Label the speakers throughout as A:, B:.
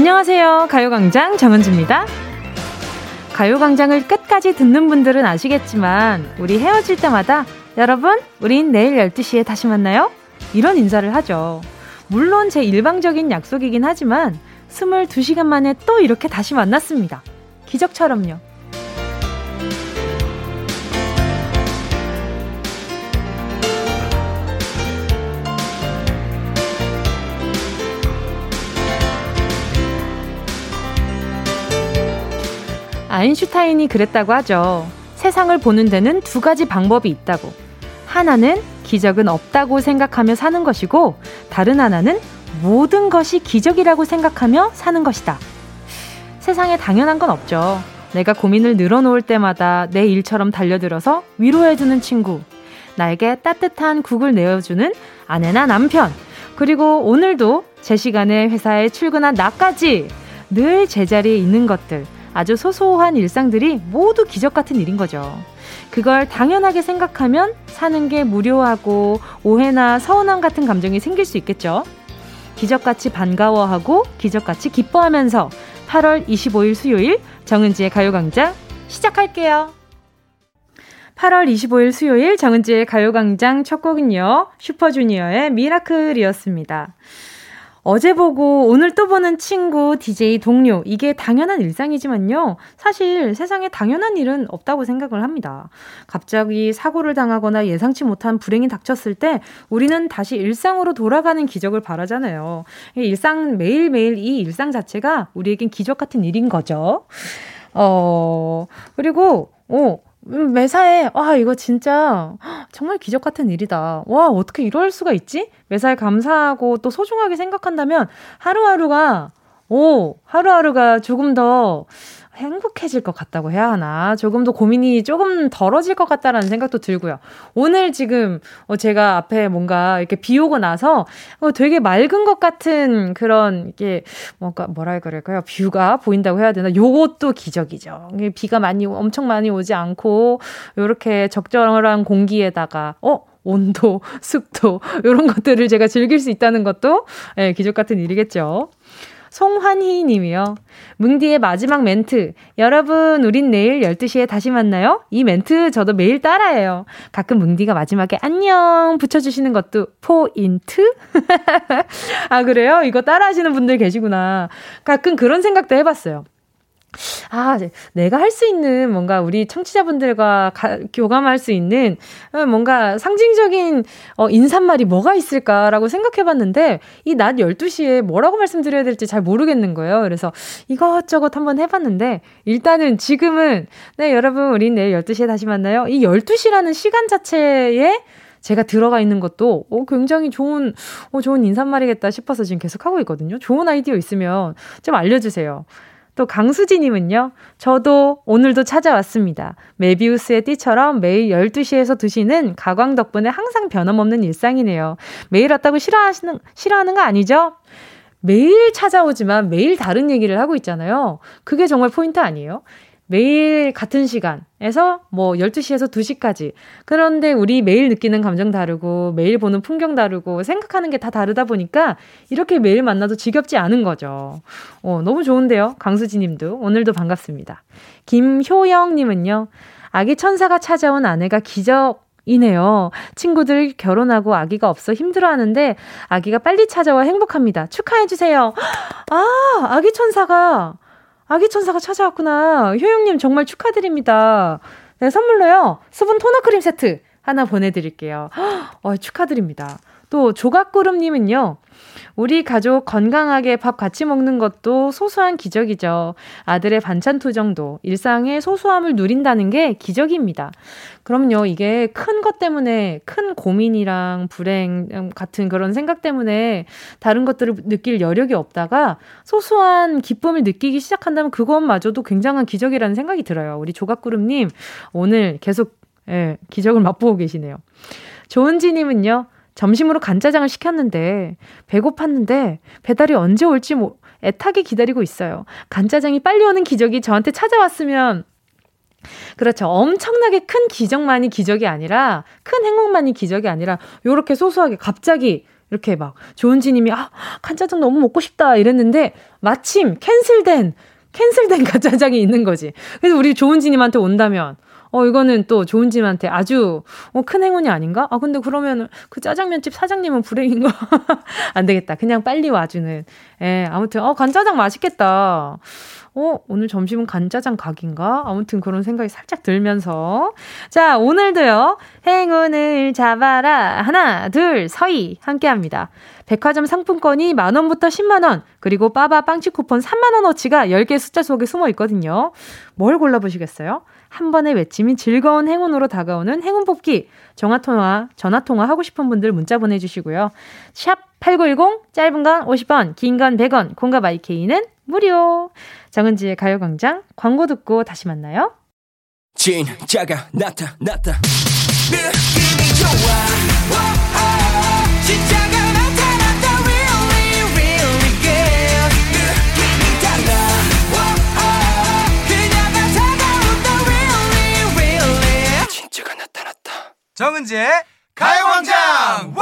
A: 안녕하세요. 가요광장 정은지입니다. 가요광장을 끝까지 듣는 분들은 아시겠지만, 우리 헤어질 때마다, 여러분, 우린 내일 12시에 다시 만나요? 이런 인사를 하죠. 물론 제 일방적인 약속이긴 하지만, 22시간 만에 또 이렇게 다시 만났습니다. 기적처럼요. 아인슈타인이 그랬다고 하죠. 세상을 보는 데는 두 가지 방법이 있다고. 하나는 기적은 없다고 생각하며 사는 것이고, 다른 하나는 모든 것이 기적이라고 생각하며 사는 것이다. 세상에 당연한 건 없죠. 내가 고민을 늘어놓을 때마다 내 일처럼 달려들어서 위로해주는 친구, 나에게 따뜻한 국을 내어주는 아내나 남편, 그리고 오늘도 제 시간에 회사에 출근한 나까지 늘 제자리에 있는 것들, 아주 소소한 일상들이 모두 기적 같은 일인 거죠. 그걸 당연하게 생각하면 사는 게 무료하고 오해나 서운함 같은 감정이 생길 수 있겠죠. 기적같이 반가워하고 기적같이 기뻐하면서 8월 25일 수요일 정은지의 가요광장 시작할게요. 8월 25일 수요일 정은지의 가요광장 첫 곡은요. 슈퍼주니어의 미라클이었습니다. 어제 보고 오늘 또 보는 친구, DJ 동료, 이게 당연한 일상이지만요. 사실 세상에 당연한 일은 없다고 생각을 합니다. 갑자기 사고를 당하거나 예상치 못한 불행이 닥쳤을 때 우리는 다시 일상으로 돌아가는 기적을 바라잖아요. 일상, 매일매일 이 일상 자체가 우리에겐 기적 같은 일인 거죠. 어, 그리고, 어, 음, 매사에, 와, 이거 진짜 정말 기적 같은 일이다. 와, 어떻게 이럴 수가 있지? 매사에 감사하고 또 소중하게 생각한다면 하루하루가, 오, 하루하루가 조금 더 행복해질 것 같다고 해야 하나. 조금 더 고민이 조금 덜어질 것 같다라는 생각도 들고요. 오늘 지금 어 제가 앞에 뭔가 이렇게 비 오고 나서 어 되게 맑은 것 같은 그런 이게 뭔가 뭐라 그럴까요? 뷰가 보인다고 해야 되나? 요것도 기적이죠. 비가 많이 엄청 많이 오지 않고 요렇게 적절한 공기에다가 어 온도, 습도, 이런 것들을 제가 즐길 수 있다는 것도, 예, 기적 같은 일이겠죠. 송환희 님이요. 뭉디의 마지막 멘트. 여러분, 우린 내일 12시에 다시 만나요? 이 멘트 저도 매일 따라해요. 가끔 뭉디가 마지막에 안녕 붙여주시는 것도 포인트? 아, 그래요? 이거 따라 하시는 분들 계시구나. 가끔 그런 생각도 해봤어요. 아, 내가 할 수 있는 뭔가 우리 청취자분들과 가, 교감할 수 있는 어, 뭔가 상징적인 어, 인사말이 뭐가 있을까라고 생각해 봤는데 이 낮 12시에 뭐라고 말씀드려야 될지 잘 모르겠는 거예요. 그래서 이것저것 한번 해 봤는데 일단은 지금은 네, 여러분, 우리 내일 12시에 다시 만나요. 이 12시라는 시간 자체에 제가 들어가 있는 것도 어, 굉장히 좋은, 어, 좋은 인사말이겠다 싶어서 지금 계속 하고 있거든요. 좋은 아이디어 있으면 좀 알려주세요. 또 강수진님은요, 저도 오늘도 찾아왔습니다. 메비우스의 띠처럼 매일 12시에서 2시는 가광 덕분에 항상 변함없는 일상이네요. 매일 왔다고 싫어하시는, 싫어하는 거 아니죠? 매일 찾아오지만 매일 다른 얘기를 하고 있잖아요. 그게 정말 포인트 아니에요? 매일 같은 시간에서 뭐 12시에서 2시까지. 그런데 우리 매일 느끼는 감정 다르고 매일 보는 풍경 다르고 생각하는 게 다 다르다 보니까 이렇게 매일 만나도 지겹지 않은 거죠. 어, 너무 좋은데요. 강수지 님도 오늘도 반갑습니다. 김효영 님은요. 아기 천사가 찾아온 아내가 기적 이네요. 친구들 결혼하고 아기가 없어 힘들어하는데 아기가 빨리 찾아와 행복합니다. 축하해주세요. 아, 아기 천사가 아기 천사가 찾아왔구나. 효영님 정말 축하드립니다. 네, 선물로요. 수분 토너 크림 세트 하나 보내드릴게요. 어, 축하드립니다. 또 조각구름님은요. 우리 가족 건강하게 밥 같이 먹는 것도 소소한 기적이죠. 아들의 반찬 투정도 일상의 소소함을 누린다는 게 기적입니다. 그럼요, 이게 큰 것 때문에 큰 고민이랑 불행 같은 그런 생각 때문에 다른 것들을 느낄 여력이 없다가 소소한 기쁨을 느끼기 시작한다면 그것마저도 굉장한 기적이라는 생각이 들어요. 우리 조각구름님, 오늘 계속, 예, 기적을 맛보고 계시네요. 조은지님은요, 점심으로 간짜장을 시켰는데 배고팠는데 배달이 언제 올지 뭐 애타게 기다리고 있어요. 간짜장이 빨리 오는 기적이 저한테 찾아왔으면 그렇죠. 엄청나게 큰 기적만이 기적이 아니라 큰 행복만이 기적이 아니라 요렇게 소소하게 갑자기 이렇게 막 조은지 님이 아 간짜장 너무 먹고 싶다 이랬는데 마침 캔슬된 캔슬된 간짜장이 있는 거지. 그래서 우리 조은지 님한테 온다면 어, 이거는 또 조은지한테 아주 어, 큰 행운이 아닌가? 아, 근데 그러면 그 짜장면집 사장님은 불행인 거. 안 되겠다. 그냥 빨리 와주는. 예, 아무튼, 어, 간짜장 맛있겠다. 어, 오늘 점심은 간짜장 각인가? 아무튼 그런 생각이 살짝 들면서. 자, 오늘도요, 행운을 잡아라. 하나, 둘, 서희. 함께 합니다. 백화점 상품권이 만원부터 10만원, 그리고 빠바 빵치 쿠폰 3만원어치가 10개 숫자 속에 숨어 있거든요. 뭘 골라보시겠어요? 한 번에 외침이 즐거운 행운으로 다가오는 행운 뽑기. 전화통화, 전화통화 하고 싶은 분들 문자 보내주시고요. 샵 8910, 짧은 건 50원, 긴 건 100원, 공감 IK는 무료. 정은지의 가요광장 광고 듣고 다시 만나요. 진짜가 나타났다. 느낌이 좋아. 정은지의 가요광장.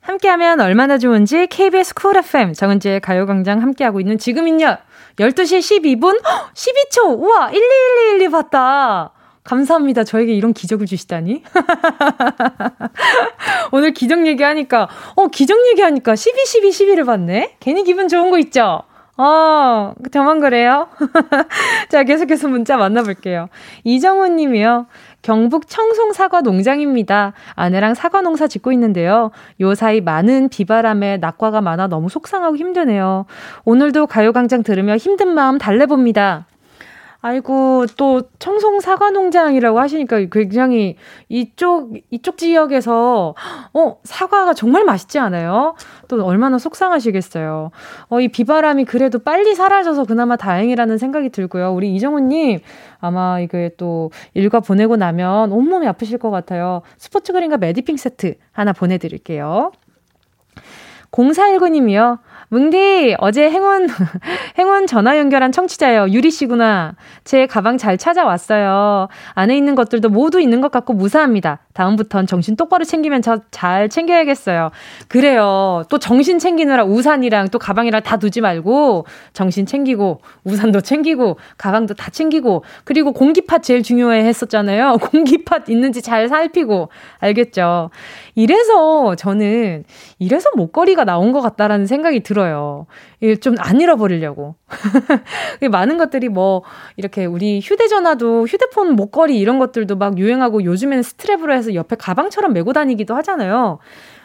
A: 함께하면 얼마나 좋은지 KBS 쿨 FM 정은지의 가요광장 함께하고 있는 지금은요 12시 12분 12초 우와 121212 봤다 감사합니다. 저에게 이런 기적을 주시다니. 오늘 기적 얘기하니까, 어, 기적 얘기하니까 12, 12, 12를 봤네? 괜히 기분 좋은 거 있죠? 어, 저만 그래요? 자, 계속해서 문자 만나볼게요. 이정훈 님이요. 경북 청송 사과 농장입니다. 아내랑 사과 농사 짓고 있는데요. 요 사이 많은 비바람에 낙과가 많아 너무 속상하고 힘드네요. 오늘도 가요광장 들으며 힘든 마음 달래봅니다. 아이고, 또 청송 사과 농장이라고 하시니까 굉장히 이쪽, 이쪽 지역에서, 어, 사과가 정말 맛있지 않아요? 또 얼마나 속상하시겠어요. 어, 이 비바람이 그래도 빨리 사라져서 그나마 다행이라는 생각이 들고요. 우리 이정훈님, 아마 이게 또 일과 보내고 나면 온몸이 아프실 것 같아요. 스포츠 그린과 매디핑 세트 하나 보내드릴게요. 0419님이요. 뭉디, 어제 행운, 행운 전화 연결한 청취자예요. 유리 씨구나. 제 가방 잘 찾아왔어요. 안에 있는 것들도 모두 있는 것 같고 무사합니다. 다음부턴 정신 똑바로 챙기면 저 잘 챙겨야겠어요. 그래요. 또 정신 챙기느라 우산이랑 또 가방이랑 다 두지 말고 정신 챙기고 우산도 챙기고 가방도 다 챙기고 그리고 공기팟 제일 중요해 했었잖아요. 공기팟 있는지 잘 살피고 알겠죠? 이래서 저는 이래서 목걸이가 나온 것 같다라는 생각이 들어요. 좀 안 잃어버리려고. 많은 것들이 뭐 이렇게 우리 휴대전화도 휴대폰 목걸이 이런 것들도 막 유행하고 요즘에는 스트랩으로 해서 옆에 가방처럼 메고 다니기도 하잖아요.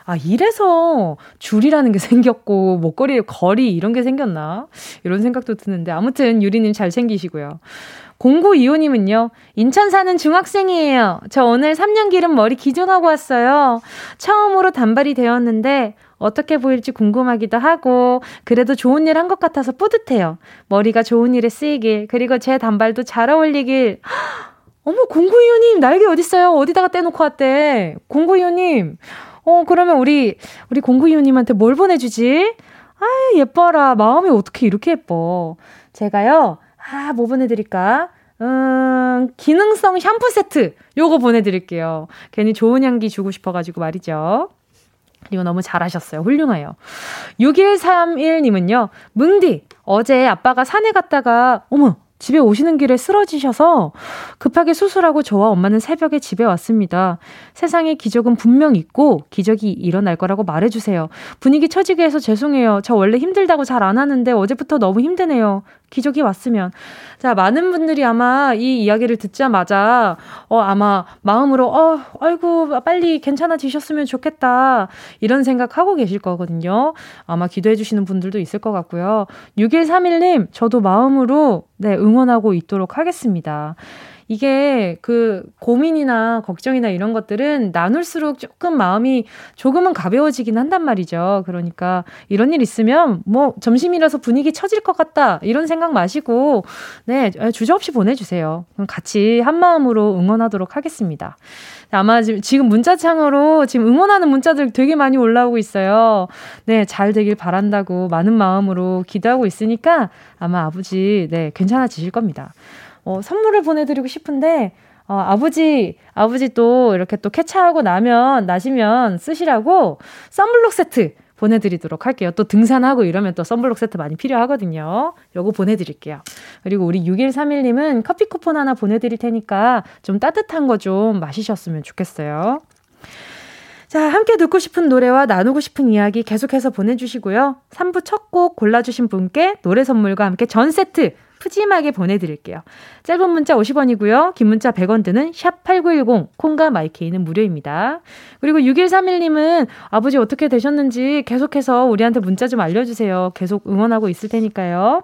A: 아, 이래서 줄이라는 게 생겼고, 목걸이, 거리 이런 게 생겼나? 이런 생각도 드는데, 아무튼 유리님 잘 챙기시고요. 0925님은요, 인천 사는 중학생이에요. 저 오늘 3년 기름 머리 기존하고 왔어요. 처음으로 단발이 되었는데, 어떻게 보일지 궁금하기도 하고, 그래도 좋은 일 한 것 같아서 뿌듯해요. 머리가 좋은 일에 쓰이길, 그리고 제 단발도 잘 어울리길. 어머, 0925님, 날개 어딨어요? 어디다가 떼놓고 왔대? 0925님, 어, 그러면 우리, 우리 0925님한테 뭘 보내주지? 아, 예뻐라. 마음이 어떻게 이렇게 예뻐. 제가요, 아, 뭐 보내드릴까? 음, 기능성 샴푸 세트. 요거 보내드릴게요. 괜히 좋은 향기 주고 싶어가지고 말이죠. 그리고 너무 잘하셨어요. 훌륭해요. 6131님은요, 뭉디, 어제 아빠가 산에 갔다가, 어머, 집에 오시는 길에 쓰러지셔서 급하게 수술하고 저와 엄마는 새벽에 집에 왔습니다. 세상에 기적은 분명 있고 기적이 일어날 거라고 말해주세요. 분위기 처지게 해서 죄송해요. 저 원래 힘들다고 잘 안 하는데 어제부터 너무 힘드네요. 기적이 왔으면. 자, 많은 분들이 아마 이 이야기를 듣자마자, 어, 아마 마음으로, 어, 아이고, 빨리 괜찮아지셨으면 좋겠다. 이런 생각하고 계실 거거든요. 아마 기도해주시는 분들도 있을 것 같고요. 6131님, 저도 마음으로, 네, 응원하고 있도록 하겠습니다. 이게 그 고민이나 걱정이나 이런 것들은 나눌수록 조금 마음이 조금은 가벼워지긴 한단 말이죠. 그러니까 이런 일 있으면 뭐 점심이라서 분위기 처질 것 같다. 이런 생각 마시고 네, 주저없이 보내주세요. 그럼 같이 한 마음으로 응원하도록 하겠습니다. 아마 지금 문자창으로 지금 응원하는 문자들 되게 많이 올라오고 있어요. 네, 잘 되길 바란다고 많은 마음으로 기도하고 있으니까 아마 아버지, 네, 괜찮아지실 겁니다. 어, 선물을 보내드리고 싶은데, 어, 아버지, 아버지 또 이렇게 또 쾌차하고 나면, 나시면 쓰시라고 썬블록 세트 보내드리도록 할게요. 또 등산하고 이러면 또 썬블록 세트 많이 필요하거든요. 요거 보내드릴게요. 그리고 우리 6131님은 커피 쿠폰 하나 보내드릴 테니까 좀 따뜻한 거 좀 마시셨으면 좋겠어요. 자, 함께 듣고 싶은 노래와 나누고 싶은 이야기 계속해서 보내주시고요. 3부 첫 곡 골라주신 분께 노래 선물과 함께 전 세트 푸짐하게 보내드릴게요. 짧은 문자 50원이고요. 긴 문자 100원 드는 샵8910 콩과 마이케이는 무료입니다. 그리고 6131님은 아버지 어떻게 되셨는지 계속해서 우리한테 문자 좀 알려주세요. 계속 응원하고 있을 테니까요.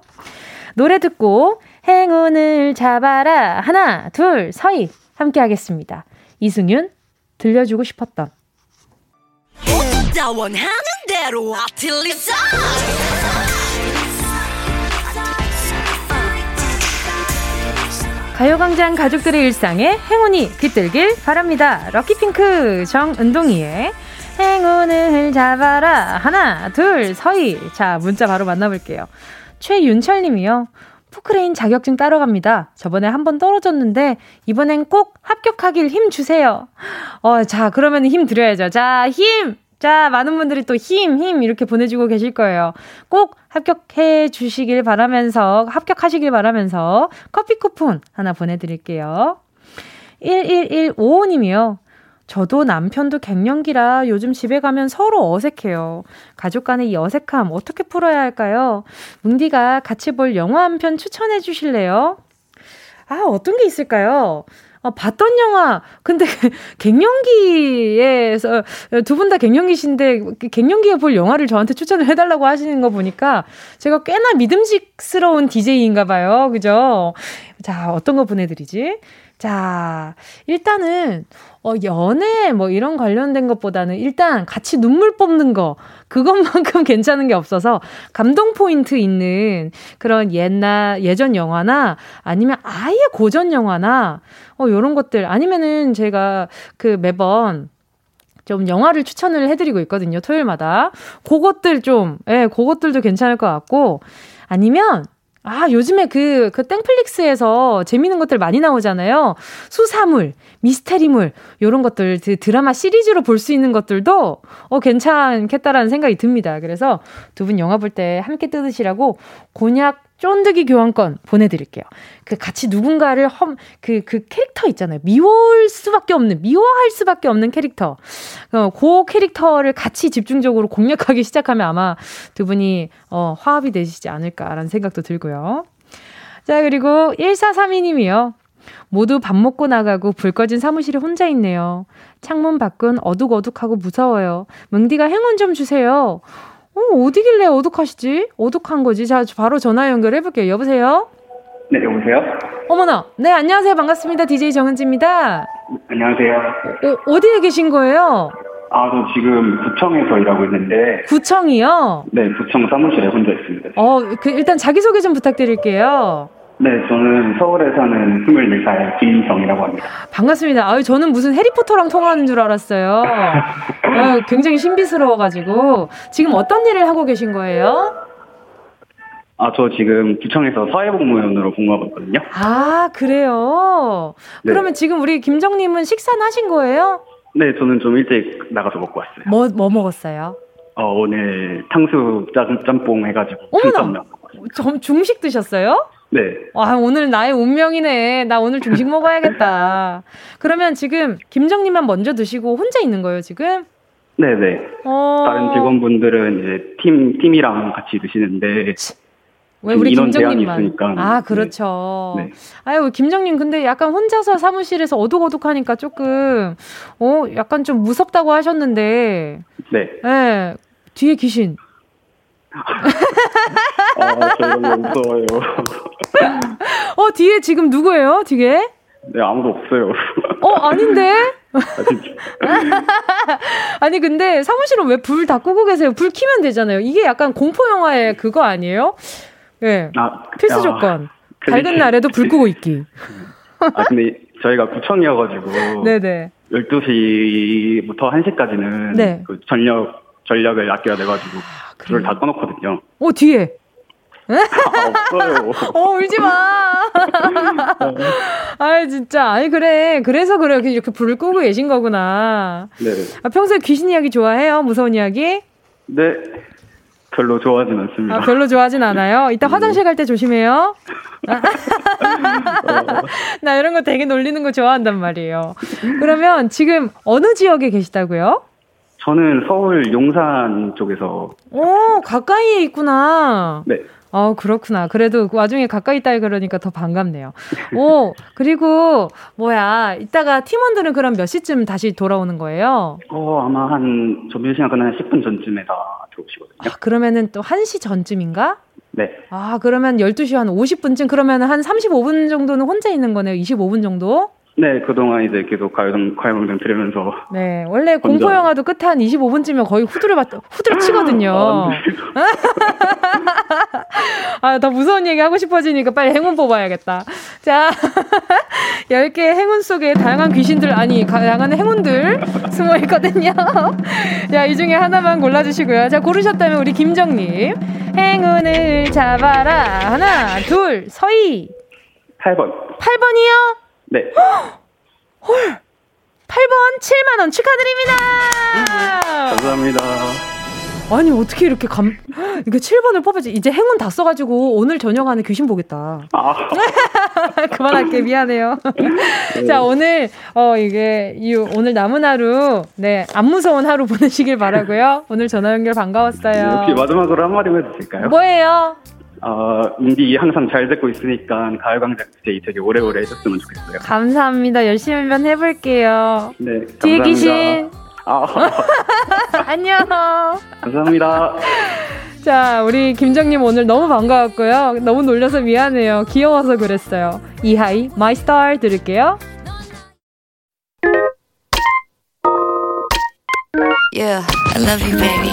A: 노래 듣고 행운을 잡아라 하나 둘 서희 함께 하겠습니다. 이승윤 들려주고 싶었던 가요광장 가족들의 일상에 행운이 깃들길 바랍니다. 럭키핑크 정은동이의 행운을 잡아라. 하나, 둘, 서희. 자, 문자 바로 만나볼게요. 최윤철 님이요. 포크레인 자격증 따러 갑니다. 저번에 한 번 떨어졌는데, 이번엔 꼭 합격하길 힘 주세요. 어, 자, 그러면 힘 드려야죠. 자, 힘! 자, 많은 분들이 또 힘, 힘 이렇게 보내주고 계실 거예요. 꼭 합격해 주시길 바라면서, 합격하시길 바라면서 커피 쿠폰 하나 보내드릴게요. 11155님이요. 저도 남편도 갱년기라 요즘 집에 가면 서로 어색해요. 가족 간의 이 어색함 어떻게 풀어야 할까요? 뭉디가 같이 볼 영화 한 편 추천해 주실래요? 아, 어떤 게 있을까요? 어, 봤던 영화. 근데 갱년기에서 두 분 다 갱년기신데 갱년기에 볼 영화를 저한테 추천을 해달라고 하시는 거 보니까 제가 꽤나 믿음직스러운 DJ인가 봐요. 그죠? 자, 어떤 거 보내드리지? 자, 일단은, 어, 연애 뭐 이런 관련된 것보다는 일단 같이 눈물 뽑는 거, 그것만큼 괜찮은 게 없어서 감동 포인트 있는 그런 옛날, 예전 영화나 아니면 아예 고전 영화나, 어, 요런 것들, 아니면은 제가 그 매번 좀 영화를 추천을 해드리고 있거든요, 토요일마다. 그것들 좀, 예, 그것들도 괜찮을 것 같고, 아니면 아, 요즘에 그, 그 땡플릭스에서 재밌는 것들 많이 나오잖아요. 수사물, 미스테리물, 요런 것들, 그 드라마 시리즈로 볼 수 있는 것들도, 어, 괜찮겠다라는 생각이 듭니다. 그래서 두 분 영화 볼 때 함께 뜯으시라고 곤약 쫀득이 교환권 보내드릴게요. 그 같이 누군가를 험, 그, 그 캐릭터 있잖아요. 미워할 수밖에 없는, 미워할 수밖에 없는 캐릭터. 어, 그 캐릭터를 같이 집중적으로 공략하기 시작하면 아마 두 분이, 어, 화합이 되시지 않을까라는 생각도 들고요. 자, 그리고 1432님이요. 모두 밥 먹고 나가고 불 꺼진 사무실에 혼자 있네요. 창문 밖은 어둑어둑하고 무서워요. 뭉디가 행운 좀 주세요. 어, 어디길래 어둑하시지? 어둑한 거지? 자, 바로 전화 연결해 볼게요. 여보세요?
B: 네, 여보세요?
A: 어머나. 네, 안녕하세요. 반갑습니다. DJ 정은지입니다.
B: 안녕하세요.
A: 어, 어디에 계신 거예요?
B: 아, 저 지금 구청에서 일하고 있는데.
A: 구청이요?
B: 네, 구청 사무실에 혼자 있습니다.
A: 어, 그, 일단 자기소개 좀 부탁드릴게요.
B: 네, 저는 서울에 사는 24살 김인성이라고 합니다.
A: 반갑습니다. 아유, 저는 무슨 해리포터랑 통화하는 줄 알았어요. 아유, 굉장히 신비스러워가지고. 지금 어떤 일을 하고 계신 거예요?
B: 아, 저 지금 구청에서 사회복무원으로 근무하고 있거든요.
A: 아, 그래요? 네. 그러면 지금 우리 김정님은 식사는 하신 거예요?
B: 네, 저는 좀 일찍 나가서 먹고 왔어요.
A: 뭐, 뭐 먹었어요?
B: 어, 오늘 탕수육 짬뽕 해가지고.
A: 어머나! 중식 드셨어요?
B: 네.
A: 와, 오늘 나의 운명이네. 나 오늘 중식 먹어야겠다. 그러면 지금 김정님만 먼저 드시고 혼자 있는 거예요, 지금?
B: 네네. 어... 다른 직원분들은 이제 팀, 팀이랑 같이 드시는데.
A: 왜 우리 김정님만? 아, 그렇죠. 네. 네. 아유, 김정님, 근데 약간 혼자서 사무실에서 어둑어둑하니까 조금, 어, 약간 좀 무섭다고 하셨는데.
B: 네.
A: 네. 뒤에 귀신.
B: 아, 저 이런 거 무서워요.
A: 어, 뒤에 지금 누구예요? 뒤에?
B: 네, 아무도 없어요.
A: 어, 아닌데? 아니, 근데 사무실은 왜 불 다 끄고 계세요? 불 켜면 되잖아요. 이게 약간 공포 영화의 그거 아니에요? 예. 네. 아, 필수 조건. 아, 밝은 날에도 불 끄고 있기.
B: 아, 근데 저희가 구청이어가지고. 네네. 12시부터 1시까지는 네. 그 전력, 전력을 아껴야 돼가지고. 아, 불을 다 꺼놓거든요.
A: 어, 뒤에? 예?
B: 아, 없어요.
A: 어, 울지 마. 아, 진짜. 아니, 그래. 그래서 그래. 이렇게 불을 끄고 계신 거구나.
B: 네.
A: 아, 평소에 귀신 이야기 좋아해요? 무서운 이야기?
B: 네. 별로 좋아하진 않습니다.
A: 아, 별로 좋아하진 않아요? 이따 네. 화장실 갈 때 조심해요. 나 이런 거 되게 놀리는 거 좋아한단 말이에요. 그러면 지금 어느 지역에 계시다고요?
B: 저는 서울 용산 쪽에서.
A: 오, 가까이에 있구나.
B: 네.
A: 어, 그렇구나. 그래도 그 와중에 가까이 있다 그러니까 더 반갑네요. 오, 그리고 뭐야, 이따가 팀원들은 그럼 몇 시쯤 다시 돌아오는 거예요?
B: 어, 아마 한 점심 시간 끝나는 10분 전쯤에 다 들어오시거든요.
A: 아, 그러면은 또 1시 전쯤인가?
B: 네.
A: 아, 그러면 12시 한 50분쯤 그러면 한 35분 정도는 혼자 있는 거네요. 25분 정도?
B: 네, 그동안 이제 계속 가요동, 가요광장 들으면서.
A: 네, 원래 공포영화도 끝에 한 25분쯤이면 거의 후드를 봤, 후드를 치거든요. 아, 아, 더 무서운 얘기 하고 싶어지니까 빨리 행운 뽑아야겠다. 자, 10개의 행운 속에 다양한 귀신들, 아니, 다양한 행운들 숨어 있거든요. 자, 이 중에 하나만 골라주시고요. 자, 고르셨다면 우리 김정님. 행운을 잡아라. 하나, 둘, 서희.
B: 8번.
A: 8번이요?
B: 네.
A: 헐! 8번 7만 원 축하드립니다!
B: 감사합니다.
A: 아니, 어떻게 이렇게 감, 이거 7번을 뽑았지. 이제 행운 다 써가지고 오늘 저녁 안에 귀신 보겠다. 아. 그만할게. 미안해요. 네. 자, 오늘, 어, 이게, 이, 오늘 남은 하루, 네, 안 무서운 하루 보내시길 바라고요 오늘 전화 연결 반가웠어요.
B: 혹시 마지막으로 한 마디만 해주실까요?
A: 뭐예요?
B: 어, 인디 항상 잘 듣고 있으니까 가을광장 DJ 되게 오래오래 해줬으면 좋겠어요.
A: 감사합니다. 열심히 한번 해볼게요.
B: 네,
A: 감사합니다. 뒤에 계신. 아. 안녕.
B: 감사합니다.
A: 자, 우리 김정님 오늘 너무 반가웠고요. 너무 놀려서 미안해요. 귀여워서 그랬어요. 이하이, 마이 스타 들을게요. Yeah, I love you, baby.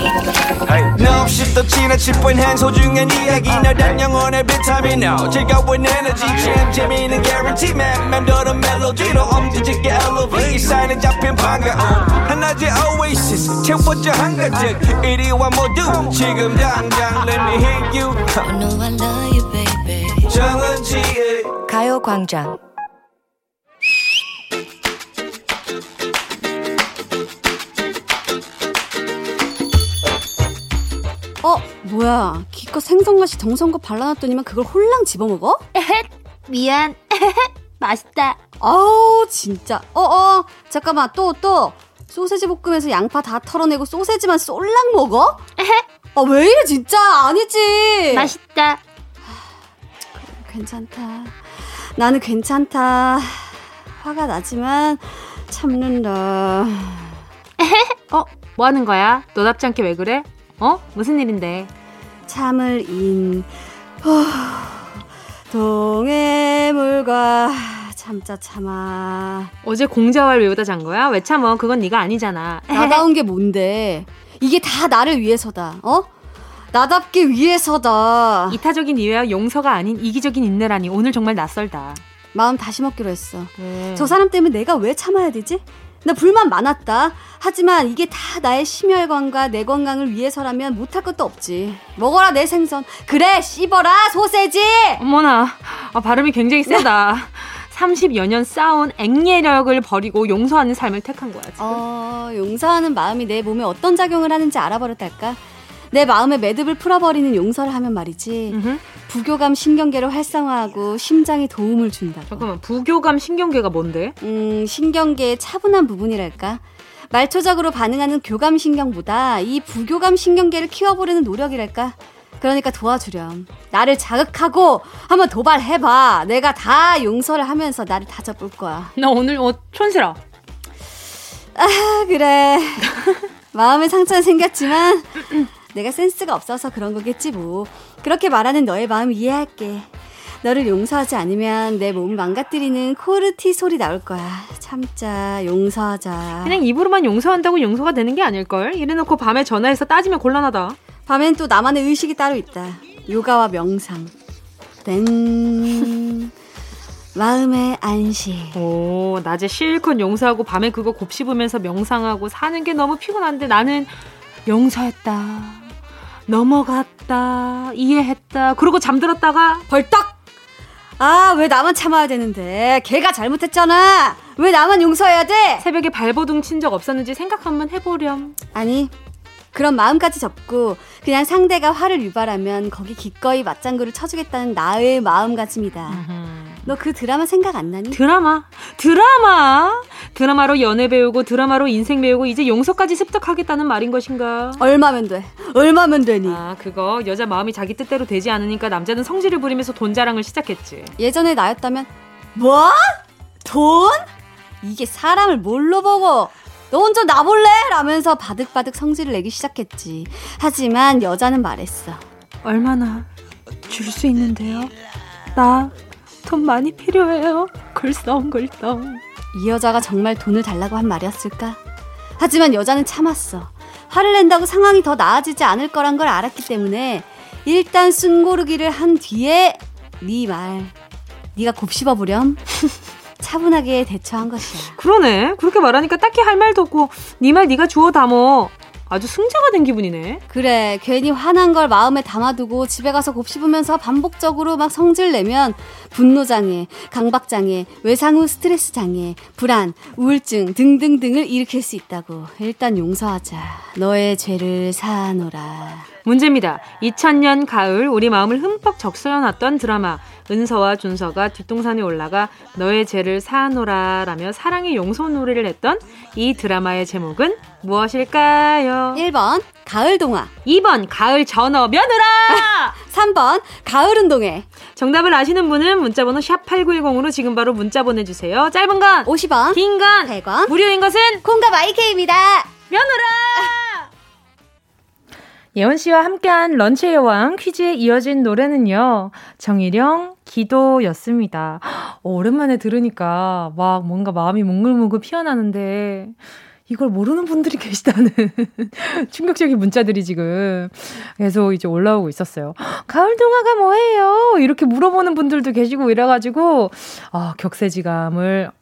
A: Hey. No, 없이 또 지나칠 뻔한 소중한 이야기. 너란 영혼의 비타민 O 즐거운 에너지. 참 재미있는 guarantee. man 맴도는 멜로디로 엄지짓게 elevate 사인에 잡힌 반가움. 하나의 oasis. 채워져 한가득. 이리와 모두. 지금 당장 let me hit you. I know I love you, baby. 정은지의 가요광장
C: 어, 뭐야. 기껏 생선맛이 정성껏 발라놨더니만 그걸 홀랑 집어먹어?
D: 에헷, 미안. 맛있다.
C: 아우, 진짜. 어, 어, 잠깐만, 또, 또. 소세지 볶음에서 양파 다 털어내고 소세지만 쏠랑 먹어?
D: 에헷.
C: 아, 왜 이래, 진짜. 아니지.
D: 맛있다.
C: 괜찮다. 나는 괜찮다. 화가 나지만 참는다.
A: 에헷. 어, 뭐 하는 거야? 너답지 않게 왜 그래? 어? 무슨 일인데?
C: 참을 인. 동해물과 참자 참아.
A: 어제 공자왈 외우다 잔 거야? 왜 참어? 그건 네가 아니잖아.
C: 나다운 게 뭔데? 이게 다 나를 위해서다. 어? 나답게 위해서다.
A: 이타적인 이해와 용서가 아닌 이기적인 인내라니 오늘 정말 낯설다.
C: 마음 다시 먹기로 했어. 네. 저 사람 때문에 내가 왜 참아야 되지? 나 불만 많았다. 하지만 이게 다 나의 심혈관과 내 건강을 위해서라면 못할 것도 없지. 먹어라 내 생선. 그래 씹어라 소세지.
A: 어머나 아, 발음이 굉장히 세다. 30여 년 쌓아온 앵예력을 버리고 용서하는 삶을 택한 거야. 지금.
C: 어, 용서하는 마음이 내 몸에 어떤 작용을 하는지 알아버렸달까? 내 마음의 매듭을 풀어버리는 용서를 하면 말이지. 음흠. 부교감 신경계를 활성화하고 심장에 도움을 준다.
A: 잠깐만, 부교감 신경계가 뭔데?
C: 음, 신경계의 차분한 부분이랄까? 말초적으로 반응하는 교감 신경보다 이 부교감 신경계를 키워보려는 노력이랄까? 그러니까 도와주렴. 나를 자극하고 한번 도발해봐. 내가 다 용서를 하면서 나를 다잡을 거야.
A: 나 오늘 어, 촌스러.
C: 아, 그래. 마음의 상처는 생겼지만 내가 센스가 없어서 그런 거겠지 뭐. 그렇게 말하는 너의 마음 이해할게. 너를 용서하지 않으면 내 몸을 망가뜨리는 코르티 소리 나올 거야. 참자, 용서하자.
A: 그냥 입으로만 용서한다고 용서가 되는 게 아닐걸? 이래놓고 밤에 전화해서 따지면 곤란하다.
C: 밤엔 또 나만의 의식이 따로 있다. 요가와 명상. 땡. 마음의 안식.
A: 오, 낮에 실컷 용서하고 밤에 그거 곱씹으면서 명상하고 사는 게 너무 피곤한데 나는 용서했다. 넘어갔다, 이해했다, 그러고 잠들었다가
C: 벌떡! 아, 왜 나만 참아야 되는데? 걔가 잘못했잖아! 왜 나만 용서해야 돼?
A: 새벽에 발버둥 친 적 없었는지 생각 한번 해보렴.
C: 아니, 그런 마음까지 접고 그냥 상대가 화를 유발하면 거기 기꺼이 맞장구를 쳐주겠다는 나의 마음가짐이다. 너 그 드라마 생각 안 나니?
A: 드라마, 드라마, 드라마로 연애 배우고 드라마로 인생 배우고 이제 용서까지 습득하겠다는 말인 것인가?
C: 얼마면 돼? 얼마면 되니?
A: 아, 그거 여자 마음이 자기 뜻대로 되지 않으니까 남자는 성질을 부리면서 돈 자랑을 시작했지.
C: 예전에 나였다면 뭐? 돈? 이게 사람을 뭘로 보고 너 혼자 나볼래? 라면서 바득바득 성질을 내기 시작했지. 하지만 여자는 말했어.
A: 얼마나 줄 수 있는데요? 나 돈 많이 필요해요. 글썽글썽.
C: 이 여자가 정말 돈을 달라고 한 말이었을까? 하지만 여자는 참았어. 화를 낸다고 상황이 더 나아지지 않을 거란 걸 알았기 때문에 일단 숨고르기를 한 뒤에 네 말, 네가 곱씹어 보렴. 차분하게 대처한 것이야.
A: 그러네. 그렇게 말하니까 딱히 할 말도 없고 네 말 네가 주워 담어. 아주 승자가 된 기분이네.
C: 그래, 괜히 화난 걸 마음에 담아두고 집에 가서 곱씹으면서 반복적으로 막 성질 내면 분노 장애, 강박 장애, 외상 후 스트레스 장애, 불안, 우울증 등등등을 일으킬 수 있다고. 일단 용서하자. 너의 죄를 사하노라.
A: 문제입니다. 2000년 가을 우리 마음을 흠뻑 적셔놨던 드라마 은서와 준서가 뒷동산에 올라가 너의 죄를 사하노라 라며 사랑의 용서 노래를 했던 이 드라마의 제목은 무엇일까요?
C: 1번, 가을 동화.
A: 2번 가을 전어 며느라
C: 3번, 가을 운동회.
A: 정답을 아시는 분은 문자번호 샵 8910으로 지금 바로 문자 보내주세요. 짧은 건
C: 50원,
A: 긴 건
C: 100원,
A: 무료인 것은
C: 콩과 마이케이입니다.
A: 며느라 예원 씨와 함께한 런치의 여왕 퀴즈에 이어진 노래는요. 정일영 기도였습니다. 어, 오랜만에 들으니까 막 뭔가 마음이 몽글몽글 피어나는데 이걸 모르는 분들이 계시다는 충격적인 문자들이 지금 계속 이제 올라오고 있었어요. 가을 동화가 뭐예요? 이렇게 물어보는 분들도 계시고 이래가지고 아, 격세지감을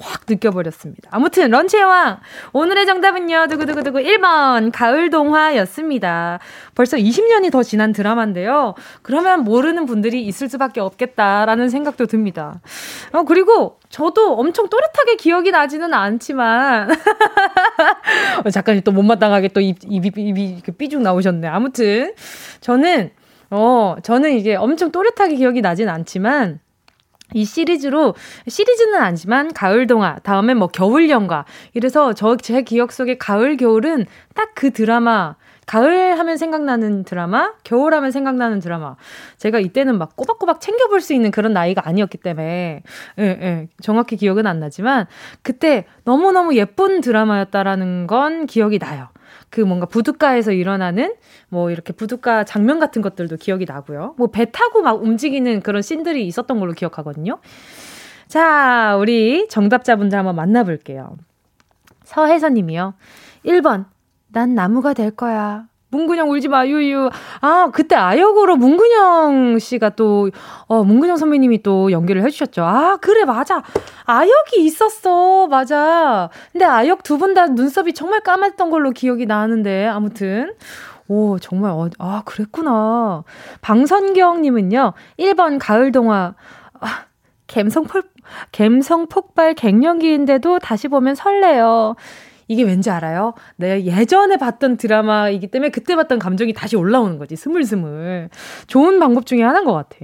A: 확 느껴버렸습니다. 아무튼 런치의 왕 오늘의 정답은요. 두구두구두구 1번 가을 동화였습니다. 벌써 20년이 더 지난 드라마인데요. 그러면 모르는 분들이 있을 수밖에 없겠다라는 생각도 듭니다. 어, 그리고 저도 엄청 또렷하게 기억이 나지는 않지만 작가님 또 못마땅하게 또 입, 입, 입, 입이 삐죽 나오셨네. 아무튼 저는 어 저는 이게 엄청 또렷하게 기억이 나진 않지만 이 시리즈로 시리즈는 아니지만 가을 동화 다음에 뭐 겨울 연가 이래서 저 제 기억 속에 가을 겨울은 딱 그 드라마 가을 하면 생각나는 드라마, 겨울 하면 생각나는 드라마. 제가 이때는 막 꼬박꼬박 챙겨볼 수 있는 그런 나이가 아니었기 때문에, 예, 예, 정확히 기억은 안 나지만, 그때 너무너무 예쁜 드라마였다라는 건 기억이 나요. 그 뭔가 부둣가에서 일어나는 뭐 이렇게 부둣가 장면 같은 것들도 기억이 나고요. 뭐 배 타고 막 움직이는 그런 씬들이 있었던 걸로 기억하거든요. 자, 우리 정답자분들 한번 만나볼게요. 서혜선 님이요. 1번. 난 나무가 될 거야. 문근영 울지 마, 유유. 아, 그때 아역으로 문근영 씨가 또, 어, 문근영 선배님이 또 연기를 해주셨죠. 아, 그래, 맞아. 아역이 있었어. 맞아. 근데 아역 두 분 다 눈썹이 정말 까맸던 걸로 기억이 나는데, 아무튼. 오, 정말, 어, 아, 그랬구나. 방선경님은요, 1번 가을동화. 아, 갬성 폭, 갬성 폭발 갱년기인데도 다시 보면 설레요. 이게 왠지 알아요? 내가 예전에 봤던 드라마이기 때문에 그때 봤던 감정이 다시 올라오는 거지. 스물스물. 좋은 방법 중에 하나인 것 같아.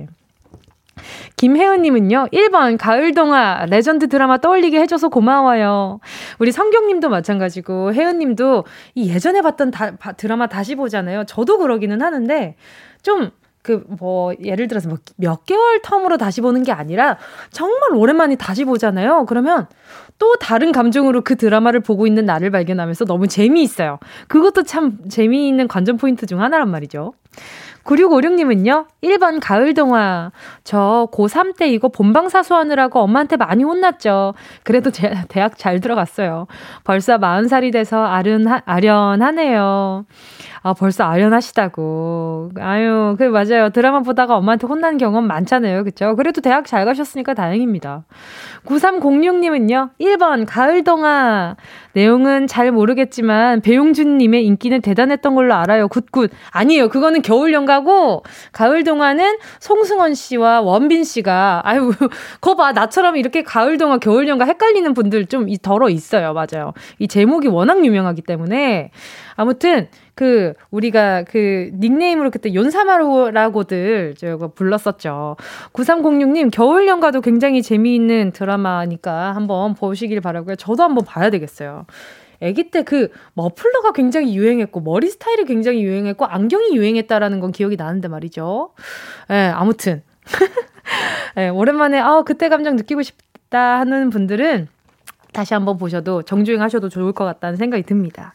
A: 김혜은님은요, 1번, 가을동화, 레전드 드라마 떠올리게 해줘서 고마워요. 우리 성경님도 마찬가지고, 혜은님도 이 예전에 봤던 다, 드라마 다시 보잖아요. 저도 그러기는 하는데, 좀, 그, 뭐, 예를 들어서 뭐몇 개월 텀으로 다시 보는 게 아니라, 정말 오랜만에 다시 보잖아요. 그러면, 또 다른 감정으로 그 드라마를 보고 있는 나를 발견하면서 너무 재미있어요. 그것도 참 재미있는 관전 포인트 중 하나란 말이죠. 9656님은요, 1번 가을동화. 저 고3 때 이거 본방사수 하느라고 엄마한테 많이 혼났죠. 그래도 제, 대학 잘 들어갔어요. 벌써 40살이 돼서 아련, 아련하네요. 아, 벌써 아련하시다고. 아유, 그 맞아요. 드라마 보다가 엄마한테 혼난 경험 많잖아요. 그쵸? 그래도 대학 잘 가셨으니까 다행입니다. 9306님은요, 1번, 가을동화. 내용은 잘 모르겠지만, 배용준님의 인기는 대단했던 걸로 알아요. good good. 아니에요. 그거는 겨울연가고, 가을동화는 송승헌 씨와 원빈 씨가, 아유, 거 봐. 나처럼 이렇게 가을동화, 겨울연가 헷갈리는 분들 좀 덜어 있어요. 맞아요. 이 제목이 워낙 유명하기 때문에. 아무튼, 그 우리가 그 닉네임으로 그때 연사마로라고들 저가 불렀었죠. 9306님 겨울 연가도 굉장히 재미있는 드라마니까 한번 보시길 바라고요. 저도 한번 봐야 되겠어요. 아기 때 그 머플러가 굉장히 유행했고 머리 스타일이 굉장히 유행했고 안경이 유행했다라는 건 기억이 나는데 말이죠. 예, 네, 아무튼 예, 오랜만에 아 그때 감정 느끼고 싶다 하는 분들은 다시 한번 보셔도 정주행 하셔도 좋을 것 같다는 생각이 듭니다.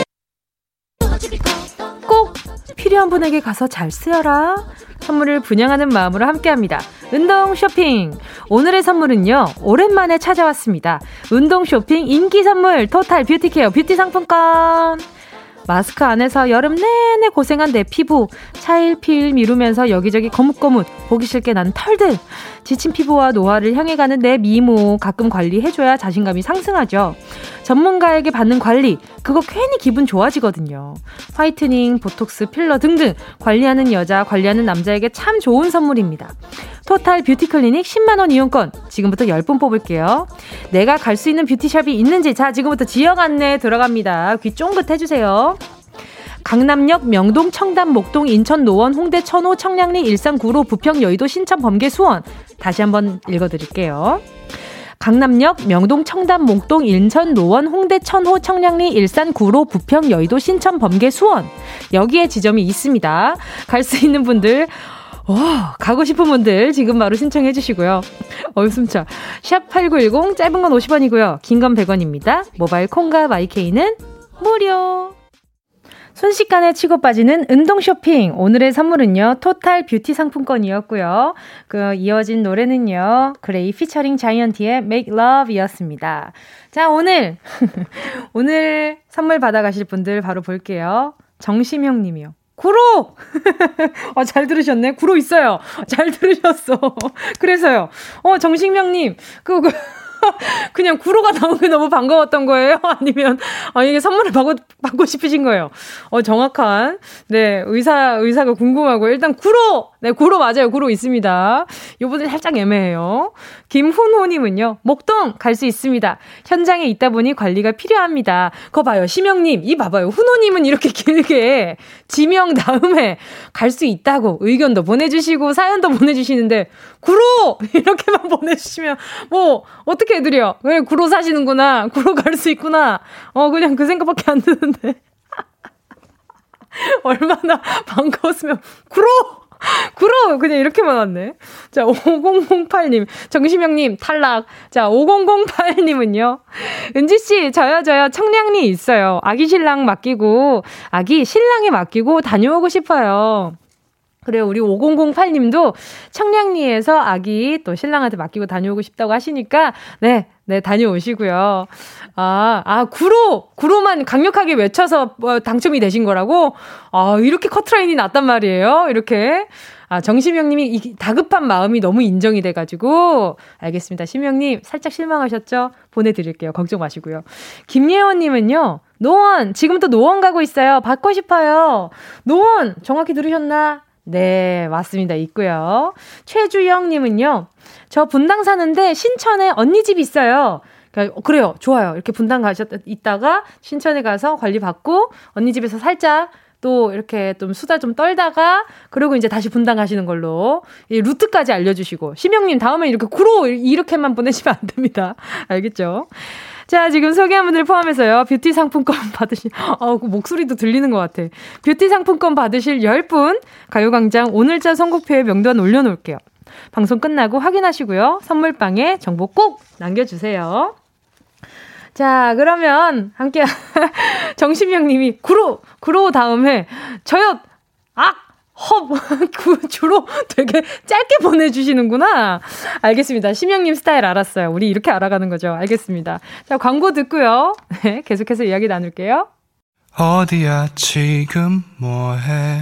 A: 꼭 필요한 분에게 가서 잘 쓰여라. 선물을 분양하는 마음으로 함께합니다. 운동 쇼핑. 오늘의 선물은요. 오랜만에 찾아왔습니다. 운동 쇼핑 인기 선물 토탈 뷰티 케어 뷰티 상품권. 마스크 안에서 여름 내내 고생한 내 피부 차일피일 미루면서 여기저기 거뭇거뭇 보기 싫게 난 털들 지친 피부와 노화를 향해 가는 내 미모 가끔 관리해줘야 자신감이 상승하죠 전문가에게 받는 관리 그거 괜히 기분 좋아지거든요. 화이트닝 보톡스 필러 등등 관리하는 여자 관리하는 남자에게 참 좋은 선물입니다. 토탈 뷰티 클리닉 10만원 이용권 지금부터 10분 뽑을게요. 내가 갈 수 있는 뷰티샵이 있는지 자 지금부터 지역 안내 들어갑니다. 귀 쫑긋 해주세요. 강남역, 명동, 청담, 목동, 인천, 노원, 홍대, 천호, 청량리, 일산, 구로, 부평, 여의도, 신천, 범계, 수원. 다시 한번 읽어드릴게요. 강남역, 명동, 청담, 목동, 인천, 노원, 홍대, 천호, 청량리, 일산, 구로, 부평, 여의도, 신천, 범계, 수원. 여기에 지점이 있습니다. 갈 수 있는 분들, 와, 가고 싶은 분들 지금 바로 신청해 주시고요. 어, 숨차. 샵8910 짧은 건 50원이고요. 긴 건 100원입니다. 모바일 콩과 마이케이는 무료. 순식간에 치고 빠지는 운동 쇼핑. 오늘의 선물은요, 토탈 뷰티 상품권이었고요. 그 이어진 노래는요, 그레이 피처링 자이언티의 Make Love 이었습니다. 자, 오늘, 오늘 선물 받아가실 분들 바로 볼게요. 정심형 님이요. 구로! 아, 잘 들으셨네. 구로 있어요. 잘 들으셨어. 그래서요. 어, 정식명님, 그, 그, 그냥 구로가 나온 게 너무 반가웠던 거예요? 아니면, 아, 이게 선물을 받고, 받고 싶으신 거예요? 어, 정확한, 네, 의사, 의사가 궁금하고, 일단 구로! 네, 구로 맞아요. 구로 있습니다. 요분들 살짝 애매해요. 김훈호님은요, 목동 갈 수 있습니다. 현장에 있다 보니 관리가 필요합니다. 거 봐요. 심영님, 이 봐봐요. 훈호님은 이렇게 길게 지명 다음에 갈 수 있다고 의견도 보내주시고, 사연도 보내주시는데, 구로! 이렇게만 보내주시면, 뭐, 어떻게 해드려? 왜 구로 사시는구나. 구로 갈 수 있구나. 어, 그냥 그 생각밖에 안 드는데. 얼마나 반가웠으면, 구로! 구로! 그냥 이렇게만 왔네. 자, 5008님, 정시명님, 탈락. 자, 5008님은요. 은지 씨, 저요, 저요, 청량리 있어요. 아기 신랑 맡기고, 아기 신랑에 맡기고 다녀오고 싶어요. 그래요. 우리 5008님도 청량리에서 아기 또 신랑한테 맡기고 다녀오고 싶다고 하시니까, 네, 네, 다녀오시고요. 아, 아, 구로! 구로만 강력하게 외쳐서 어, 당첨이 되신 거라고? 아, 이렇게 커트라인이 났단 말이에요. 이렇게. 아, 정시명님이 이 다급한 마음이 너무 인정이 돼가지고. 알겠습니다. 심명님, 살짝 실망하셨죠? 보내드릴게요. 걱정 마시고요. 김예원님은요, 노원! 지금부터 노원 가고 있어요. 받고 싶어요. 노원! 정확히 들으셨나? 네, 맞습니다. 있고요. 최주영님은요, 저 분당 사는데 신천에 언니 집 있어요. 그러니까 어, 그래요. 좋아요. 이렇게 분당 가셨, 있다가 신천에 가서 관리 받고 언니 집에서 살짝 또 이렇게 좀 수다 좀 떨다가 그리고 이제 다시 분당 가시는 걸로 이 루트까지 알려주시고 심영님 다음에 이렇게 구로 이렇게만 보내시면 안 됩니다. 알겠죠? 자, 지금 소개한 분들 포함해서요. 뷰티 상품권 받으실, 어, 그 목소리도 들리는 것 같아. 뷰티 상품권 받으실 10분 가요광장 오늘자 선곡표에 명단 올려놓을게요. 방송 끝나고 확인하시고요. 선물방에 정보 꼭 남겨주세요. 자, 그러면 함께 정신명 님이 구로, 구로 다음에 저요, 악! 헙, 그 주로 되게 짧게 보내주시는구나. 알겠습니다. 심영님 스타일 알았어요. 우리 이렇게 알아가는 거죠. 알겠습니다. 자, 광고 듣고요. 네, 계속해서 이야기 나눌게요.
E: 어디야, 지금 뭐해?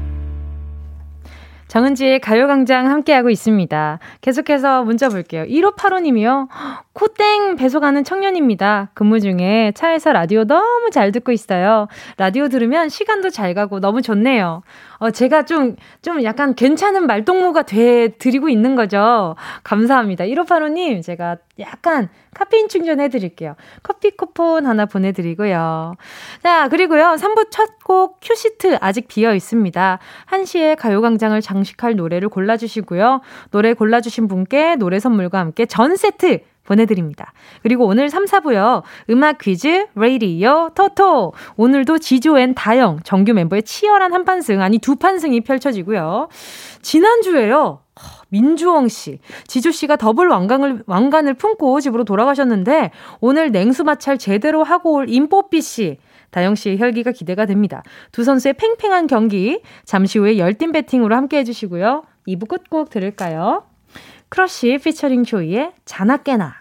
A: 정은지의 가요광장 함께하고 있습니다. 계속해서 문자 볼게요. 1585님이요. 코땡 배송하는 청년입니다. 근무 중에 차에서 라디오 너무 잘 듣고 있어요. 라디오 들으면 시간도 잘 가고 너무 좋네요. 어, 제가 좀, 좀 약간 괜찮은 말동무가 돼 드리고 있는 거죠. 감사합니다. 1585님, 제가 약간 카페인 충전해 드릴게요. 커피 쿠폰 하나 보내드리고요. 자, 그리고요. 3부 첫 곡 큐시트 아직 비어 있습니다. 1시에 가요광장을 장식할 노래를 골라주시고요. 노래 골라주신 분께 노래 선물과 함께 전 세트 보내드립니다. 그리고 오늘 3, 4부요. 음악 퀴즈, 레이디오, 토토. 오늘도 지조앤 다영, 정규 멤버의 치열한 한 판승, 아니 두 판승이 펼쳐지고요. 지난주에요. 민주홍 씨, 지조 씨가 더블 왕관을, 왕관을 품고 집으로 돌아가셨는데, 오늘 냉수 마찰 제대로 하고 올 임뽀삐 씨. 다영 씨의 혈기가 기대가 됩니다. 두 선수의 팽팽한 경기, 잠시 후에 열띤 배팅으로 함께 해주시고요. 2부 끝곡 들을까요? 크러쉬 피처링 조이의 자나 깨나.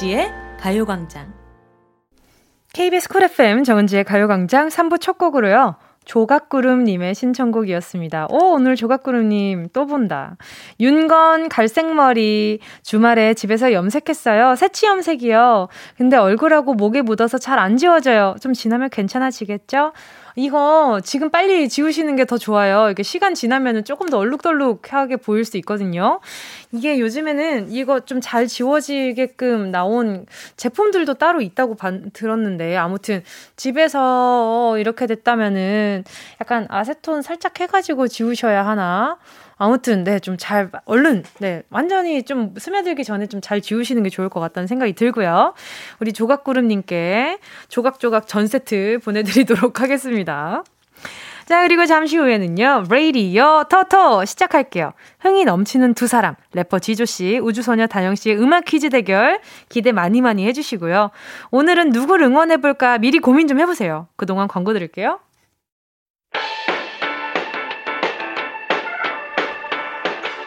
A: 정은지의 가요광장. KBS 쿨 FM 정은지의 가요광장 3부 첫 곡으로요. 조각구름님의 신청곡이었습니다. 오, 오늘 조각구름님 또 본다. 윤건 갈색머리. 주말에 집에서 염색했어요. 새치 염색이요. 근데 얼굴하고 목에 묻어서 잘 안 지워져요. 좀 지나면 괜찮아지겠죠? 이거 지금 빨리 지우시는 게 더 좋아요. 이게 시간 지나면은 조금 더 얼룩덜룩하게 보일 수 있거든요. 이게 요즘에는 이거 좀 잘 지워지게끔 나온 제품들도 따로 있다고 반, 들었는데 아무튼 집에서 이렇게 됐다면은 약간 아세톤 살짝 해가지고 지우셔야 하나? 아무튼 네 좀 잘 얼른 네 완전히 좀 스며들기 전에 좀 잘 지우시는 게 좋을 것 같다는 생각이 들고요. 우리 조각구름님께 조각조각 전 세트 보내드리도록 하겠습니다. 자, 그리고 잠시 후에는요, 레이디어 터터 시작할게요. 흥이 넘치는 두 사람, 래퍼 지조씨, 우주소녀 다영씨의 음악 퀴즈 대결 기대 많이 많이 해주시고요. 오늘은 누굴 응원해볼까 미리 고민 좀 해보세요. 그동안 광고 드릴게요.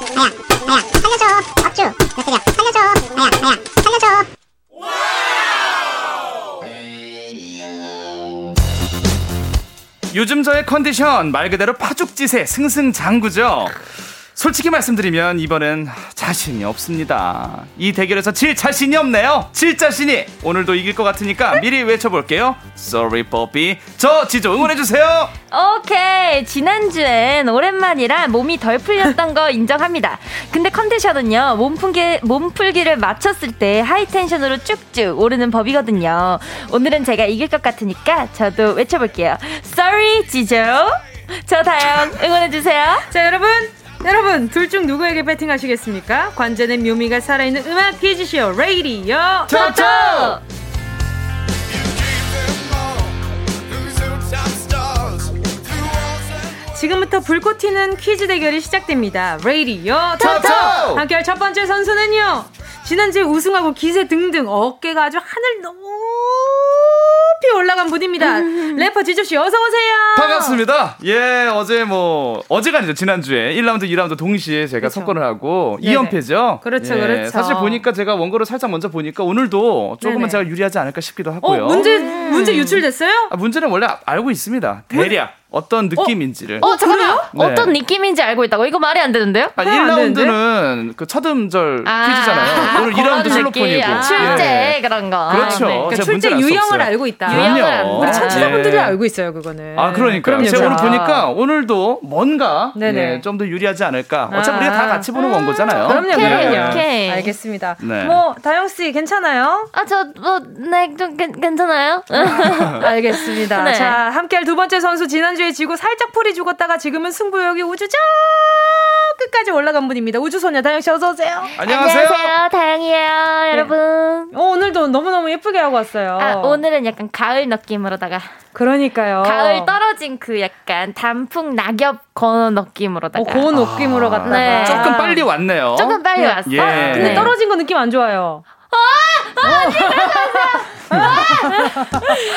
F: 아야 아야 살려줘 업주 몇 살이야 살려줘 아야 아야 살려줘
G: 요즘 저의 컨디션 말 그대로 파죽지세 승승장구죠
H: 솔직히 말씀드리면 이번엔 자신이 없습니다. 이 대결에서 질 자신이 없네요. 질 자신이 오늘도 이길 것 같으니까 미리 외쳐볼게요. Sorry, Bobby. 저 지조 응원해주세요.
G: 오케이. 지난주엔 오랜만이라 몸이 덜 풀렸던 거 인정합니다. 근데 컨디션은요, 몸풀기, 몸풀기를 마쳤을 때 하이텐션으로 쭉쭉 오르는 법이거든요. 오늘은 제가 이길 것 같으니까 저도 외쳐볼게요. Sorry, 지조. 저 다영 응원해주세요.
A: 자, 여러분. 여러분, 둘 중 누구에게 배팅하시겠습니까? 관전의 묘미가 살아있는 음악 퀴즈쇼, 레이디요.
G: 토토!
A: 지금부터 불꽃 튀는 퀴즈 대결이 시작됩니다. 레이디요.
H: 토토!
A: 함께할 첫 번째 선수는요. 지난주에 우승하고 기세 등등 어깨가 아주 하늘 높이 올라간 분입니다. 래퍼 지조씨 어서오세요.
H: 반갑습니다. 예, 어제 뭐, 어제가 아니죠. 지난주에 1라운드, 2라운드 동시에 제가
A: 그렇죠.
H: 석권을 하고
A: 네네.
H: 2연패죠.
A: 그렇죠,
H: 예,
A: 그렇죠.
H: 사실 보니까 제가 원고를 살짝 먼저 보니까 오늘도 조금은
A: 네네.
H: 제가 유리하지 않을까 싶기도
A: 어,
H: 하고요.
A: 문제, 문제 유출됐어요?
H: 아, 문제는 원래 알고 있습니다. 대략 어떤 느낌인지를.
G: 어, 잠깐만요.
H: 네.
G: 어떤 느낌인지 알고 있다고? 이거 말이 안 되는데요?
H: 아,
A: 하면 안
H: 1라운드는 그첫 음절
G: 아,
H: 퀴즈잖아요. 오늘 2라운드
G: 그런
H: 실로폰이고.
G: 아, 출제
H: 예.
G: 그런 거.
H: 그렇죠.
G: 아, 네.
A: 그러니까 출제 유형을. 알고 있다.
G: 유형을.
A: 우리 청취자분들이
H: 예.
A: 알고 있어요, 그거는.
H: 아, 그러니까.
A: 그럼요,
H: 제가 오늘. 보니까 오늘도 뭔가. 예, 좀더 유리하지 않을까. 어차피
A: 아.
H: 우리가 다 같이 보는 원고잖아요.
A: 그럼요,
G: 오케이,
A: 그럼요.
G: 오케이.
A: 알겠습니다.
H: 네.
A: 뭐, 다영 씨, 괜찮아요?
G: 아, 저, 뭐, 네, 좀, 괜, 괜찮아요?
A: 알겠습니다.
G: 네.
A: 자, 함께할 두 번째 선수 지난 주에 지고 살짝 풀이 죽었다가 지금은 승부욕이 우주 저 끝까지 올라간 분입니다. 우주소녀 다영 씨 어서 오세요.
H: 안녕하세요.
G: 다영이에요, 여러분.
A: 어, 오늘도 너무너무 예쁘게 하고 왔어요.
G: 아, 오늘은 약간 가을 느낌으로다가.
A: 그러니까요.
G: 가을 떨어진 그 약간 단풍 낙엽 건 느낌으로다가.
A: 어, 고운 느낌으로 갔다가.
G: 네.
H: 조금 빨리 왔네요.
G: 조금 빨리
A: 네.
G: 왔어.
H: 예.
A: 근데
H: 네.
A: 떨어진 거 느낌 안 좋아요.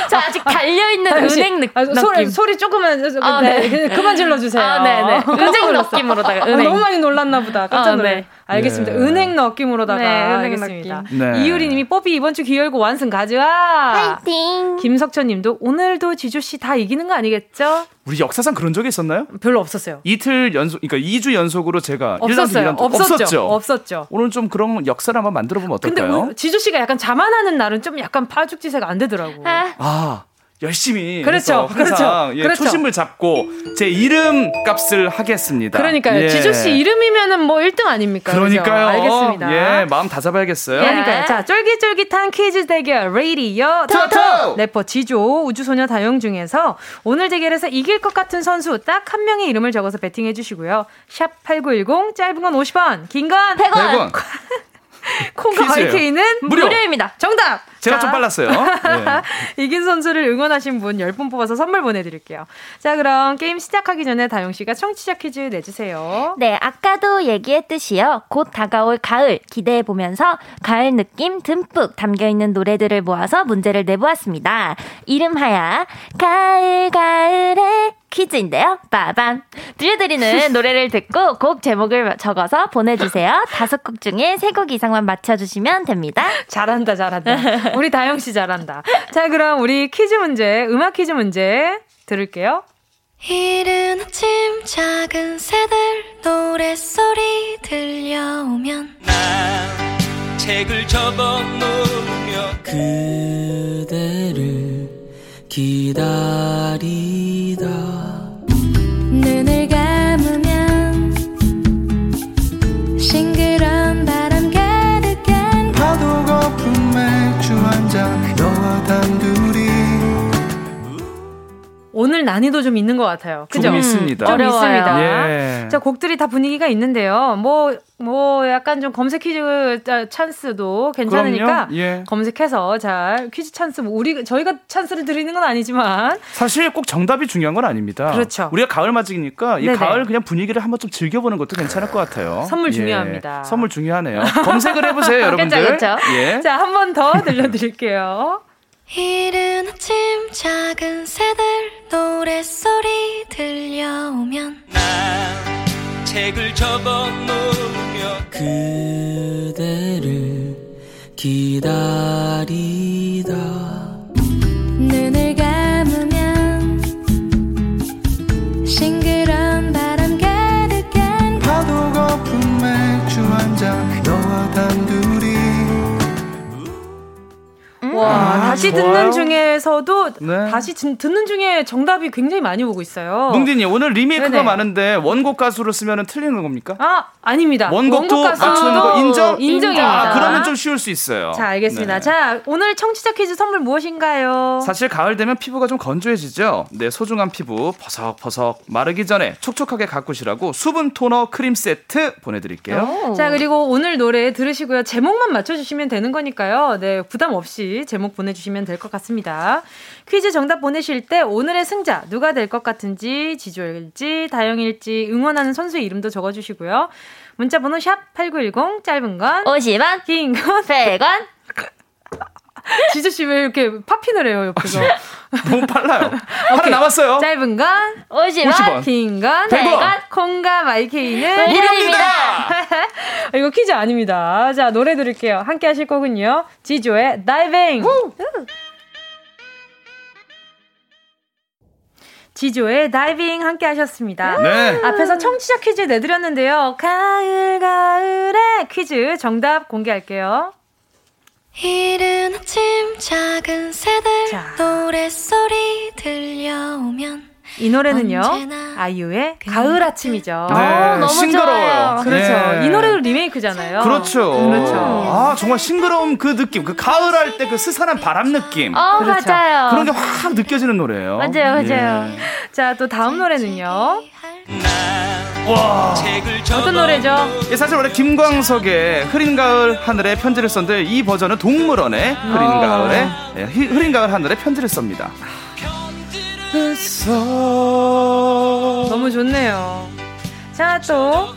G: 저 아직 달려 있는
A: 다영 씨,
G: 은행 느,
A: 아. 소리, 소리 조금만
G: 아,
A: 네.
G: 네.
A: 그만 질러 주세요.
G: 아, 네네.
A: 깜짝
G: 은행
A: 놀랐어.
G: 느낌으로다가,
A: 아,
G: 은행.
A: 너무 많이 놀랐나 보다. 깜짝
G: 아,
A: 놀래.
G: 네.
A: 알겠습니다.
H: 네.
A: 은행 느낌으로다가.
G: 네, 은행
A: 알겠습니다.
G: 느낌.
H: 네.
A: 이유리님이 뽀삐 이번 주 귀 열고 완승 가져와.
G: 파이팅!
A: 김석천님도 오늘도 지주씨 다 이기는 거 아니겠죠?
H: 우리 역사상 그런 적이 있었나요?
A: 별로 없었어요.
H: 이틀 연속, 그러니까 2주 연속으로 제가 1라운드,
A: 없었어요.
H: 2라운드
A: 없었죠.
H: 없었죠.
A: 없었죠.
H: 오늘 좀 그런 역사를 한번 만들어 보면
A: 근데
H: 어떨까요?
A: 우리 지조 씨가 약간 자만하는 날은 좀 약간 파죽지세가 안 되더라고.
G: 아,
H: 아, 열심히
A: 그렇죠. 그렇죠.
H: 예,
A: 그렇죠.
H: 초심을 잡고 제 이름 값을 하겠습니다.
A: 그러니까요.
H: 예.
A: 지조 씨 이름이면은 뭐 1등 아닙니까?
H: 그러니까요.
A: 알겠습니다.
H: 예, 마음 다 잡아야겠어요.
A: 그러니까요. 자, 쫄깃쫄깃한 퀴즈 대결 레이디어
H: 토토!
A: 래퍼 지조 우주소녀 다영 중에서 오늘 대결에서 이길 것 같은 선수 딱 한 명의 이름을 적어서 배팅해 주시고요. 샵 8910 짧은 건 50원, 긴 건
G: 100원!
H: 100원.
A: 콩과. YK는
H: 무료.
G: 무료 입니다.
A: 정답!
H: 제가
A: 자,
H: 좀 빨랐어요. 예.
A: 이긴 선수를 응원하신 분 10분 뽑아서 선물 보내드릴게요. 자, 그럼 게임 시작하기 전에 다영씨가 청취자 퀴즈 내주세요.
G: 네, 아까도 얘기했듯이요. 곧 다가올 가을 기대해 보면서 가을 느낌 듬뿍 담겨 있는 노래들을 모아서 문제를 내보았습니다. 이름하여 가을 가을의 퀴즈인데요. 빠밤. 들려드리는 노래를 듣고 곡 제목을 적어서 보내주세요. 다섯 곡 중에 세 곡 이상만 맞춰주시면 됩니다.
A: 잘한다, 잘한다. 우리 다영씨 잘한다. 자, 그럼 우리 퀴즈 문제, 음악 퀴즈 문제 들을게요.
I: 이른 아침 작은 새들 노랫소리 들려오면
E: 책을 접어 놓으며 그대를 기다리다.
I: 눈을 감으면 싱그러운 바람 가득한
E: 파도 거품 맥주 한잔 너와 단둘이
A: 오늘 난이도 좀 있는 것 같아요. 그죠?
H: 조금 있습니다.
A: 좀
G: 어려워요.
A: 있습니다.
H: 예.
A: 자, 곡들이 다 분위기가 있는데요. 뭐, 뭐, 약간 좀 검색 퀴즈 짜- 찬스도 괜찮으니까.
H: 예.
A: 검색해서 잘 퀴즈 찬스, 뭐 우리, 저희가 찬스를 드리는 건 아니지만
H: 사실 꼭 정답이 중요한 건 아닙니다.
A: 그렇죠.
H: 우리가 가을 맞이니까 이
A: 네네.
H: 가을 그냥 분위기를 한번 좀 즐겨보는 것도 괜찮을 것 같아요.
A: 선물
H: 예.
A: 중요합니다.
H: 선물 중요하네요. 검색을 해보세요, 여러분들.
G: 그쵸.
H: 예.
A: 자, 한 번 더 들려드릴게요.
I: 이른 아침 작은 새들 노랫소리 들려오면
E: 책을 접어놓으며 그대를 기다리다.
I: 눈을 감으면 싱그러운
A: 다시
H: 좋아요.
A: 듣는 중에서도
H: 네.
A: 다시 진- 듣는 중에 정답이 굉장히 많이 오고 있어요.
H: 뭉디님 오늘 리메이크가
A: 네네.
H: 많은데 원곡 가수로 쓰면 틀리는 겁니까?
A: 아, 아닙니다.
H: 원곡도
A: 원곡
H: 맞추는 거 인정?
A: 인정입니다.
H: 아, 그러면 좀 쉬울 수 있어요.
A: 자, 알겠습니다.
H: 네.
A: 자, 오늘 청취자 퀴즈 선물 무엇인가요?
H: 사실 가을 되면 피부가 좀 건조해지죠. 내 소중한 피부 버석버석 마르기 전에 촉촉하게 가꾸시라고 수분 토너 크림 세트 보내드릴게요.
A: 자, 그리고 오늘 노래 들으시고요. 제목만 맞춰주시면 되는 거니까요. 네, 부담 없이 제목 보내주시면 될 것 같습니다. 퀴즈 정답 보내실 때 오늘의 승자 누가 될 것 같은지, 지조일지, 다영일지 응원하는 선수의 이름도 적어주시고요. 문자 번호 샵 8910, 짧은 건
G: 50원,
A: 긴 건,
G: 100원.
A: 지조 씨 왜 이렇게 파핀을 해요, 옆에서.
H: 너무 빨라요. 하나 남았어요.
A: 짧은 건
G: 50원,
H: 50원.
A: 긴 건,
H: 100원.
A: 콩과 마이케이는
H: 무료입니다.
A: 이거 퀴즈 아닙니다. 자, 노래 들을게요. 함께 하실 거군요. 지조의 다이빙. 지조의 다이빙 함께 하셨습니다.
H: 네.
A: 앞에서 청취자 퀴즈 내드렸는데요. 가을, 가을의 퀴즈 정답 공개할게요.
I: 이른 아침 작은 새들
A: 자.
I: 노랫소리 들려오면
A: 이 노래는요. 아이유의 가을 아침이죠.
H: 네,
G: 어, 너무
H: 싱그러워요.
G: 좋아요.
A: 그렇죠.
H: 네.
A: 이 노래도 리메이크잖아요.
H: 그렇죠.
A: 그렇죠.
H: 아, 정말 싱그러운 그 느낌, 그 가을 할 때 그 스산한 바람 느낌.
G: 어,
A: 그렇죠.
G: 맞아요.
H: 그런 게 확 느껴지는 노래예요.
G: 맞아요, 맞아요.
H: 예.
A: 자, 또 다음 노래는요.
H: 와.
A: 어떤 노래죠?
H: 예, 사실 원래 김광석의 흐린 가을 하늘에 편지를 썼는데 이 버전은 동물원의 흐린
A: 어.
H: 가을에 예, 히- 흐린 가을 하늘에 편지를 씁니다.
A: 너무 좋네요. 자, 또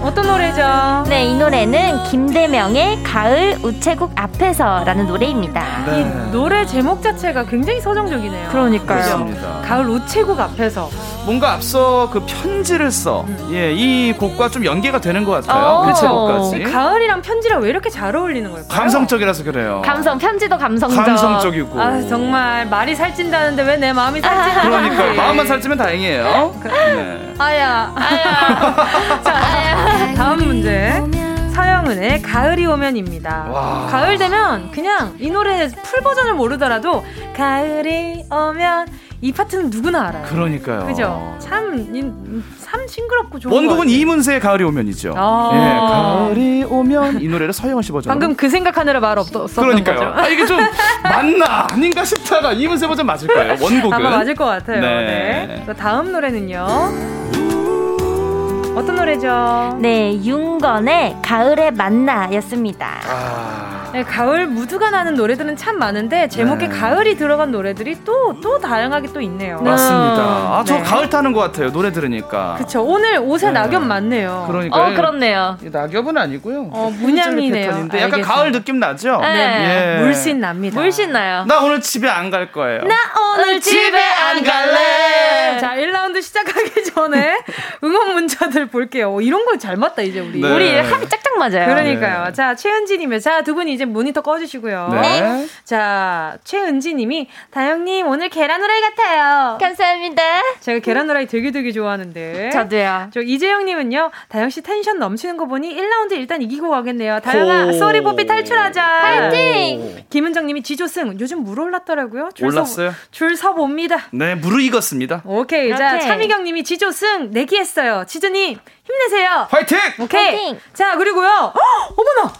A: 어떤 노래죠?
G: 네, 이 노래는 김대명의 가을 우체국 앞에서라는 노래입니다.
H: 네.
A: 이 노래 제목 자체가 굉장히 서정적이네요.
G: 그러니까요.
H: 그렇습니다.
A: 가을 우체국 앞에서
H: 뭔가 앞서 그 편지를 써. 예, 이 곡과 좀 연계가 되는 것 같아요.
G: 어.
A: 그이
H: 제목까지.
A: 가을이랑 편지랑 왜 이렇게 잘 어울리는 걸까요?
H: 감성적이라서 그래요.
G: 감성, 편지도 감성적.
H: 감성적이고.
A: 아 정말 말이 살찐다는데 왜 내 마음이 살찐지
H: 그러니까 마음만 살찌면 다행이에요. 네.
A: 아야 자 다음 문제 서영은의 가을이 오면입니다
H: 와.
A: 가을 되면 그냥 이 노래 풀 버전을 모르더라도 가을이 오면 이 파트는 누구나 알아요
H: 그러니까요.
A: 그죠 참, 이- 참 싱그럽고 좋은
H: 원곡은. 이문세의 가을이 오면이죠.
A: 아.
H: 예, 가을이 오면 이 노래를 서영은 씨 버전.
A: 방금 그 생각하느라 말 없었던
H: 그러니까요.
A: 거죠
H: 아, 이게 좀 맞나 아닌가 싶다가 이문세 버전 맞을 거예요. 원곡은.
A: 아마 맞을 것 같아요
H: 네.
A: 네. 자, 다음 노래는요 어떤 노래죠?
G: 네, 윤건의 가을의 만나였습니다.
H: 아,
A: 네, 가을 무드가 나는 노래들은 참 많은데 제목에
H: 네.
A: 가을이 들어간 노래들이 또또 다양하게 또 있네요.
H: 맞습니다. 아, 저
A: 네.
H: 가을 타는 것 같아요. 노래 들으니까.
A: 그쵸. 오늘 옷에
H: 네.
A: 낙엽 많네요.
H: 그러니까
G: 어, 그렇네요.
H: 낙엽은 아니고요.
A: 어, 문양이네요.
H: 패턴인데 약간. 가을 느낌 나죠?
G: 네.
H: 예.
A: 물씬 납니다.
G: 물씬 나요.
H: 나 오늘 집에 안 갈 거예요.
A: 나 오늘
G: 집에 안 갈래.
A: 자, 1라운드 시작하기 전에 응원 문자들 볼게요. 오, 이런 거잘 맞다, 이제 우리.
H: 네.
G: 우리 합이 짝짝 맞아요.
A: 그러니까요.
H: 네.
A: 자, 최은지 님의 자, 두 분이 이제 모니터 꺼주시고요.
H: 네.
A: 자, 최은지님이 다영님 오늘 계란 후라이 같아요.
G: 감사합니다.
A: 제가 계란 후라이 되게 되게 좋아하는데.
G: 저도요.
A: 저 이재영님은요, 다영 씨 텐션 넘치는 거 보니 1라운드 일단 이기고 가겠네요. 다영아,
H: 호.
A: sorry 뽀삐 탈출하자.
G: 파이팅!
A: 김은정님이 지조승 요즘 물 올랐더라고요. 줄
H: 올랐어요?
A: 서, 줄서 봅니다.
H: 네, 무르익었습니다.
A: 오케이, 자
G: 오케이.
A: 차미경님이 지조승 내기했어요. 지조님 힘내세요.
H: 화이팅!
A: 오케이.
G: 파이팅!
A: 자 그리고요, 헉, 어머나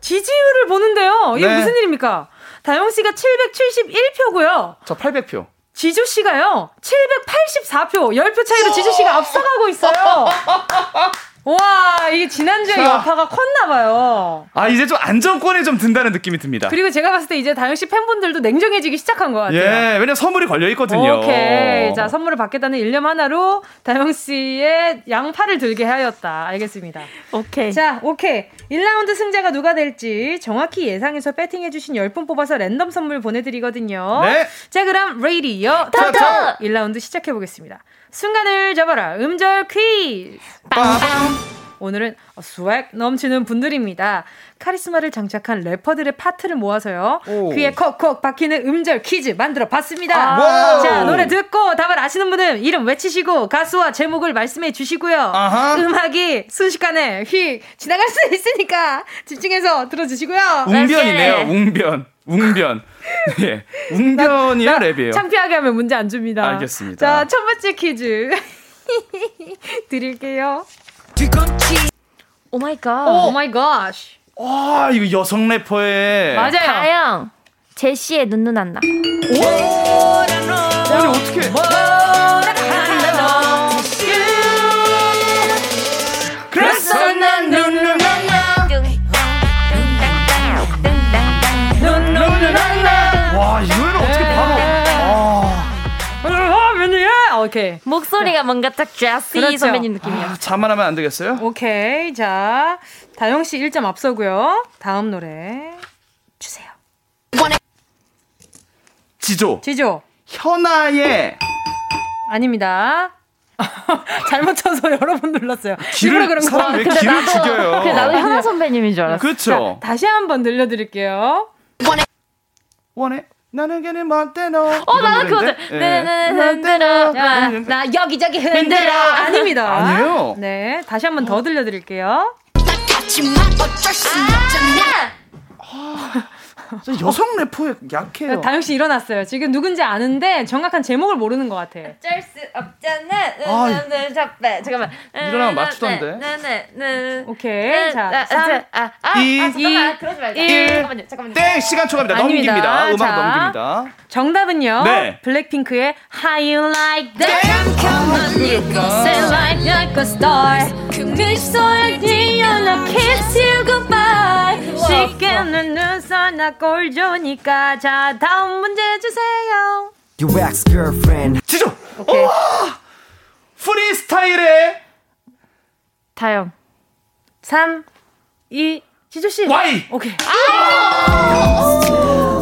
A: 지지율을 보는데요. 이게
H: 네.
A: 무슨 일입니까? 다영 씨가 771표고요.
H: 저 800표.
A: 지조 씨가요 784표 10표 차이로 지조 씨가 앞서가고 있어요. 와 이게 지난주에
H: 자.
A: 여파가 컸나 봐요.
H: 아, 이제 좀 안정권에 좀 든다는 느낌이 듭니다.
A: 그리고 제가 봤을 때 이제 다영 씨 팬분들도 냉정해지기 시작한 것 같아요.
H: 예, 왜냐면 선물이 걸려 있거든요.
A: 오케이. 자, 선물을 받겠다는 일념 하나로 다영 씨의 양팔을 들게 하였다. 알겠습니다.
G: 오케이.
A: 자, 오케이. 1라운드 승자가 누가 될지 정확히 예상해서 배팅해주신 10분 뽑아서 랜덤 선물 보내드리거든요.
H: 네.
A: 자, 그럼 레이디어
G: 토토!
A: 토토! 1라운드 시작해보겠습니다. 순간을 잡아라. 음절 퀴즈!
H: 빵.
A: 오늘은 swag 넘치는 분들입니다. 카리스마를 장착한 래퍼들의 파트를 모아서요.
H: 오.
A: 귀에 콕콕 박히는 음절 퀴즈 만들어 봤습니다.
H: wow.
A: 자, 노래 듣고 답을 아시는 분은 이름 외치시고 가수와 제목을 말씀해 주시고요.
H: 아하.
A: 음악이 순식간에 휙 지나갈 수 있으니까 집중해서 들어주시고요.
H: 웅변이네요. 웅변. 웅변. 예. 웅변이야 랩이에요.
A: 창피하게 하면 문제 안 줍니다.
H: 알겠습니다.
A: 자, 첫 번째 퀴즈 드릴게요.
G: oh my
A: god. oh my god.
H: 와, 이거 여성 래퍼의
A: 맞아요.
G: 다영. 제시의 눈누난나.
H: 아니 어떻게
A: 오케이.
G: 목소리가 뭔가 딱 제시
A: 그렇죠.
G: 선배님 느낌이야.
H: 아, 자만하면 안 되겠어요?
A: 오케이. 자, 다영 씨 1점 앞서고요. 다음 노래 주세요.
H: 지조.
A: 지조.
H: 현아의
A: 아닙니다. 잘못 쳐서 여러 번 눌렀어요. 일부러 그런 거
H: 사람 왜
A: 같아요.
H: 길을 죽여요?
G: 근데 나도 현아 선배님인 줄 알았어.
H: 그렇죠.
A: 다시 한번 들려드릴게요.
H: 원해 나는 걔는 멋대 너.
G: 어, 나도 그거 들-
H: 예.
G: 네네네, 흔들어.
A: 자, 나 여기저기 흔들어. 아닙니다.
H: 아니에요.
A: 네, 다시 한 번 더 들려드릴게요.
H: 저 여성 래퍼에 약해요.
A: 다영 씨 일어났어요. 지금 누군지 아는데 정확한 제목을 모르는 것 같아.
G: 어쩔 수 없잖아. 네, 잠깐, 잠깐만.
H: 일어나면 맞추던데.
G: 네, 네, 네.
A: 오케이. 자, 삼,
G: 아, 아,
H: 이,
G: 아, 잠깐만.
A: 이,
G: 그러지 말자.
A: 일.
G: 잠깐만요, 잠깐만요.
H: 땡 시간 초과입니다.
A: 아닙니다.
H: 넘깁니다. 음악
A: 자.
H: 넘깁니다.
A: 정답은요.
H: 네.
A: 블랙핑크의 How You Like That. Come on, you go say like like a star. 그 미소에 띄어나 kiss you goodbye. 쉽게는 눈썹 나꼴 좋으니까. 자, 다음 문제 주세요.
J: Your ex girlfriend.
H: 지조.
A: 오케이.
H: 프리스타일의
G: 다영.
A: 3, 2, 지조 씨.
H: Y.
A: 오케이.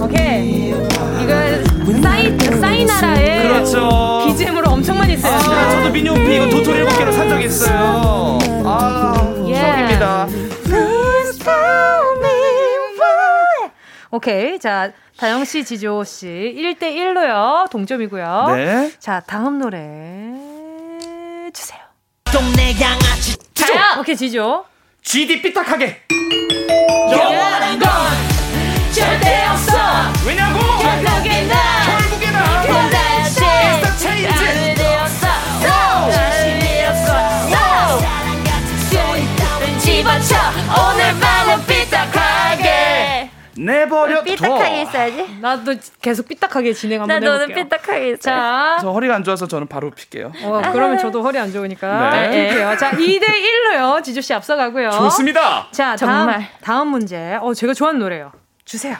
A: 오케이. 이거 사이, 사이나라의
H: 그렇죠.
A: BGM으로 엄청 많이 쓰였죠.
H: 아, 저도 미니홈피 이거 도토리 일곱 개로 산 적이 있어요.
A: 오케이. 자, 다영 씨, 지조 씨 1대 1로요. 동점이고요.
H: 네.
A: 자, 다음 노래 주세요.
J: 동네 양아치.
A: 다영. 오케이, 지조.
H: GD 삐딱하게.
A: 영원한 건 절대 없어.
H: 왜냐고?
A: 결국에 난
H: 내버려
G: 삐딱하게
H: 둬.
G: 있어야지.
A: 나도 계속 삐딱하게 진행
G: 나
A: 한번 해볼게요.
G: 삐딱하게 있어.
A: 자,
H: 저 허리가 안 좋아서 저는 바로 필게요.
A: 어, 그러면 저도 허리 안 좋으니까
H: 네.
A: 뛸게요. 자, 2대 1로요. 지조 씨 앞서가고요.
H: 좋습니다.
A: 자, 다음
G: 정말.
A: 다음 문제. 어, 제가 좋아하는 노래요. 주세요.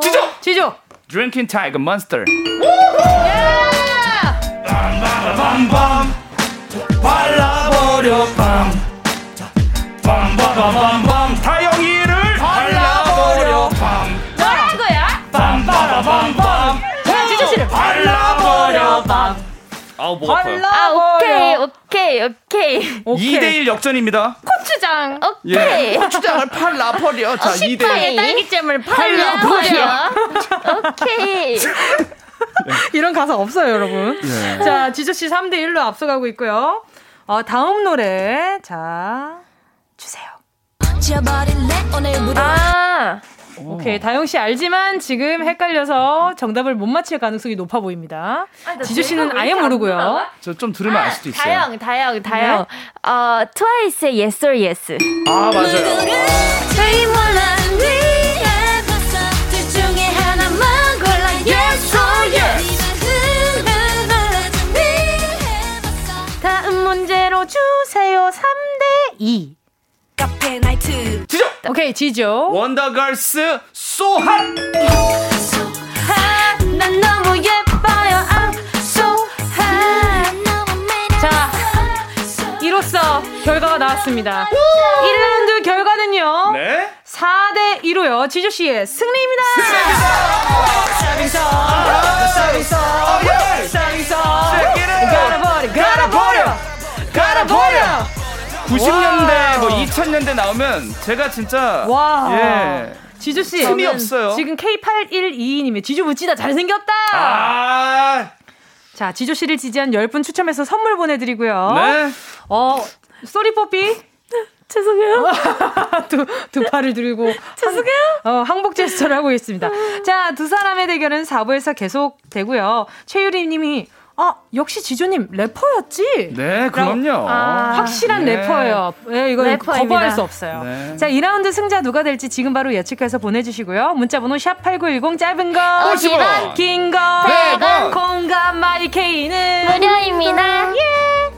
H: 지조.
A: 지조.
H: Drinking Tiger Monster. 밤밤 발라버려 밤 밤밤밤밤 다 아우 목 아파요.
G: 아, 오케이, 오케이, 오케이.
H: 2대1 역전입니다.
A: 고추장.
G: 오케이.
H: 고추장을 팔라 버려. 자, 2대1.
A: 딸기잼을
G: 발라버려. 오케이.
A: 이런 가사 없어요, 여러분.
H: 예.
A: 자, 지조 씨 3대 1로 앞서가고 있고요. 어, 다음 노래. 자, 주세요.
G: 아,
A: 오케이. 다영 씨 알지만 지금 헷갈려서 정답을 못 맞힐 가능성이 높아 보입니다. 지조 씨는 아예 모르고요.
H: 저 좀 들으면 알 수도 있어요.
G: 다영, 다영, 다영. 어, 트와이스의 Yes or Yes.
H: 아, 맞아요.
A: 오케이, 지조.
H: 원더걸스 소핫!
A: 난 너무 예뻐요. I'm so hot. 자, 이로써 결과가 나왔습니다. 1라운드 결과는요.
H: 네.
A: 4대 2로요. 지조 씨의 승리입니다. 서빙서. 서빙 서. 서빙서. 갈아버려. 갈아버려. 갈아버려.
H: 90년대 뭐 2000년대 나오면 제가 진짜
A: 와.
H: 예.
A: 지조 씨.
H: 틈이 없어요.
A: 지금 K8122님이 지조 멋지다 잘생겼다.
H: 아.
A: 자, 지조 씨를 지지한 10분 추첨해서 선물 보내 드리고요.
H: 네.
A: 어, sorry 뽀삐.
G: 죄송해요.
A: 두, 두 팔을 들고. 죄송해요. 어, 항복 제스처를 하고 있습니다. 자, 두 사람의 대결은 4부에서 계속 되고요. 최유리 님이 아, 역시 지조님 래퍼였지?
H: 네, 그럼요.
A: 아, 확실한
H: 네.
A: 래퍼예요. 네, 이건
G: 래퍼입니다.
A: 거부할 수 없어요.
H: 네.
A: 자, 2라운드 승자 누가 될지 지금 바로 예측해서 보내주시고요. 문자번호 샵8910 짧은 거
H: 50원.
A: 긴 거,
H: 100원.
A: 공감 마이케이는
G: 무료입니다.
E: 꼭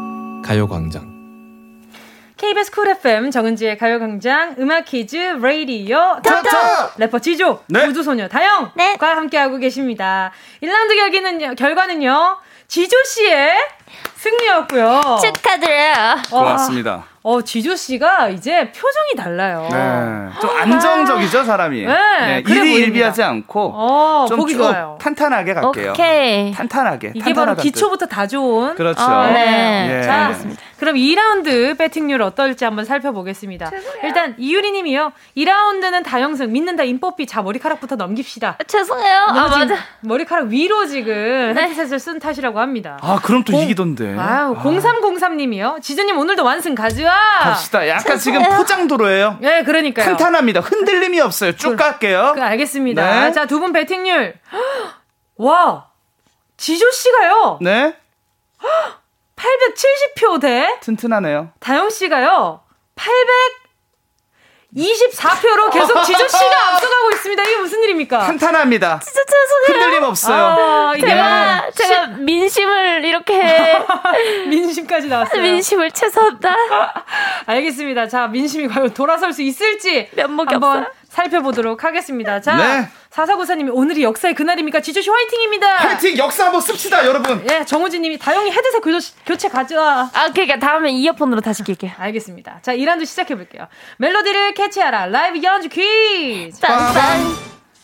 K: 가요광장
A: KBS 쿨 FM 정은지의 가요광장 음악 퀴즈 레이디오
H: 탑!
A: 탑 래퍼 지조
H: 네.
A: 우주소녀 다영과
G: 네.
A: 함께하고 계십니다. 1라운드 결기는 결과는요 지조 씨의 승리였고요.
G: 축하드려요.
A: 와,
H: 고맙습니다.
A: 어 지조 씨가 이제 표정이 달라요.
H: 네. 좀 안정적이죠, 사람이.
A: 네, 그래 보입니다.
H: 일희일비하지 않고
A: 어
H: 좀
A: 보기
H: 쭉
A: 좋아요.
H: 탄탄하게 갈게요.
G: 오케이.
H: 탄탄하게.
A: 이게 바로 기초부터 다 좋은.
H: 그렇죠.
G: 어, 네.
H: 예.
A: 자, 그럼 2라운드 배팅률 어떨지 한번 살펴보겠습니다. 일단 이유리 님이요. 2라운드는 다영승, 믿는다 인뽀삐. 자, 머리카락부터 넘깁시다.
G: 죄송해요. 아, 맞아.
A: 머리카락 위로 지금
G: 네.
A: 헤드셋을 쓴 탓이라고 합니다.
H: 아, 그럼 또
A: 공-
H: 이기 던데.
A: 아유, 0303님이요. 지주님 오늘도 완승 가져와.
H: 갑시다. 약간 지금 포장도로예요.
A: 네, 그러니까요.
H: 탄탄합니다. 흔들림이 없어요. 쭉 갈게요.
A: 그, 알겠습니다.
H: 네.
A: 자, 두 분 배팅률. 와, 지조 씨가요.
H: 네.
A: 870표 대
H: 튼튼하네요.
A: 다영 씨가요. 824표로 계속 지조 씨가 앞서가고 있습니다. 이게 무슨 일입니까?
H: 탄탄합니다.
G: 진짜 죄송해요.
H: 흔들림 없어요.
A: 아, 이게
G: 제가, 제가 민심을 이렇게,
A: 민심까지 나왔어요.
G: 민심을 죄송합니다.
A: 알겠습니다. 자, 민심이 과연 돌아설 수 있을지
G: 면목이
A: 한번
G: 없어요.
A: 살펴보도록 하겠습니다. 자,
H: 네.
A: 사사구사님이 오늘이 역사의 그날입니까? 지조씨 화이팅입니다.
H: 파이팅 역사 한번 씁시다, 여러분.
A: 예, 정우진님이 다영이 헤드셋 교체, 교체 가져와.
G: 아, 그러니까 다음에 이어폰으로 다시 낄게요.
A: 알겠습니다. 자, 2라운드 시작해볼게요. 멜로디를 캐치하라. 라이브 연주 퀴즈.
G: 딴딴.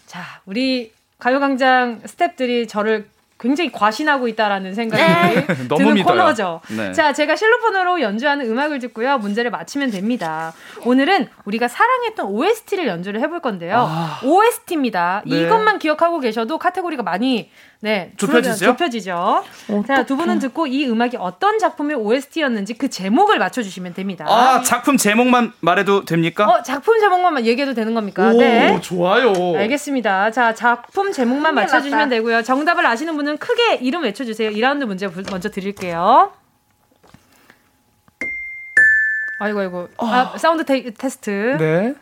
A: 자, 우리 가요광장 스탭들이 저를 굉장히 과신하고 있다라는 생각이
G: 네.
H: 너무
A: 드는
H: 믿어요.
A: 코너죠.
H: 네.
A: 자, 제가 실로폰으로 연주하는 음악을 듣고요. 문제를 맞히면 됩니다. 오늘은 우리가 사랑했던 OST를 연주를 해볼 건데요. OST입니다.
H: 아. 네.
A: 이것만 기억하고 계셔도 카테고리가 많이 네,
H: 좁혀지죠?
A: 좁혀지죠. 자, 두 분은 듣고 이 음악이 어떤 작품의 OST였는지 그 제목을 맞춰주시면 됩니다.
H: 아, 작품 제목만 말해도 됩니까?
A: 어, 작품 제목만 얘기해도 되는 겁니까?
H: 오,
A: 네.
H: 좋아요.
A: 알겠습니다. 자, 작품 제목만 맞춰주시면
G: 났다.
A: 되고요. 정답을 아시는 분은 크게 이름 외쳐주세요. 2라운드 문제 부- 먼저 드릴게요. 아이고, 아이고. 아, 사운드 테, 테스트.
H: 네.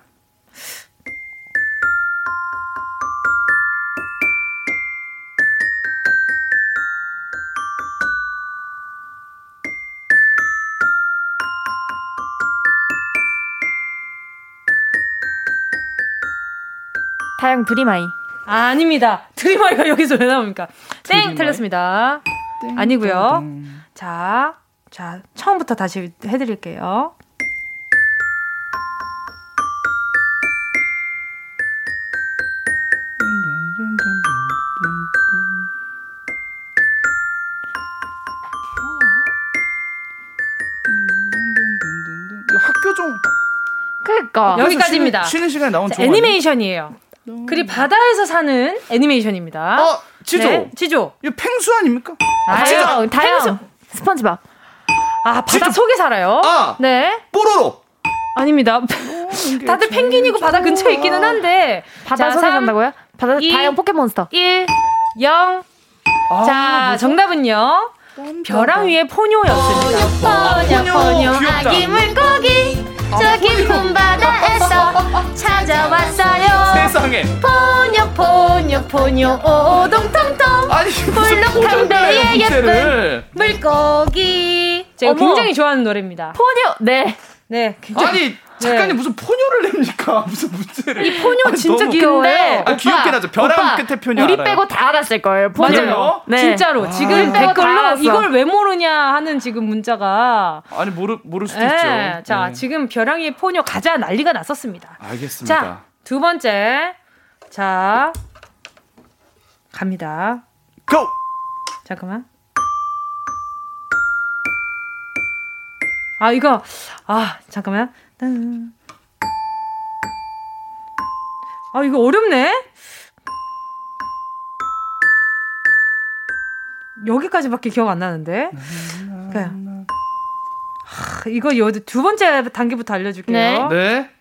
G: 다영 드림아이.
A: 아, 아닙니다. 드림아이가 여기서 왜 나옵니까? 땡!
H: 드림아이?
A: 틀렸습니다. 아니고요. 자, 자, 처음부터 다시 해드릴게요.
H: 학교 종
G: 그러니까.
A: 여기까지입니다.
H: 쉬는, 쉬는 시간에 나온
A: 자, 애니메이션이에요. 그리고 바다에서 사는 애니메이션입니다.
H: 어, 지조.
A: 네, 지조.
H: 이거 펭수 아닙니까?
G: 다영, 다영.
A: 펭수.
G: 스펀지밥.
A: 아, 바다
H: 지조.
A: 속에 살아요.
H: 아.
A: 네.
H: 뽀로로.
A: 아닙니다. 다들 펭귄이고 바다 근처에 있기는 한데.
G: 바다
A: 자,
G: 속에
A: 삼,
G: 산다고요? 바다
A: 이,
G: 다이언 포켓몬스터.
A: 1, 0. 자, 정답은요. 벼랑 위에 포뇨였습니다.
D: 포뇨 포뇨
H: 귀엽다.
D: 아기 물고기 저 깊은 바다에서 찾아왔어요
H: 세상에.
D: 포뇨 포뇨 포뇨 오동통통
H: 아니
D: 볼록한 배의 예쁜.
A: 물고기. 제가
G: 어머.
A: 굉장히 좋아하는 노래입니다.
G: 포뇨. 네.
A: 네, 굉장히.
H: 아니 작가님 무슨 포뇨를 냅니까? 무슨 문제를?
A: 이 포뇨
H: 아니,
A: 진짜 귀여워요.
H: 아, 귀엽긴 하죠. 벼랑 끝에 포뇨
G: 우리
H: 알아요.
G: 빼고 다 알았을 거예요. 포뇨.
H: 맞아요.
G: 네.
A: 진짜로 지금
G: 우리 빼고 다
A: 댓글로. 이걸 왜 모르냐 하는 지금 문자가
H: 아니 모르 모를 수도
A: 네,
H: 있죠.
A: 자
H: 네.
A: 지금 벼랑이의 포뇨 가자 난리가 났었습니다.
H: 알겠습니다.
A: 자 두 번째 자 갑니다.
H: 고!
A: 잠깐만. 아 이거 아 잠깐만. 아 이거 어렵네. 여기까지밖에 기억 안 나는데. 그냥. 하, 이거 여- 두 번째 단계부터 알려줄게요.
G: 네.
H: 네.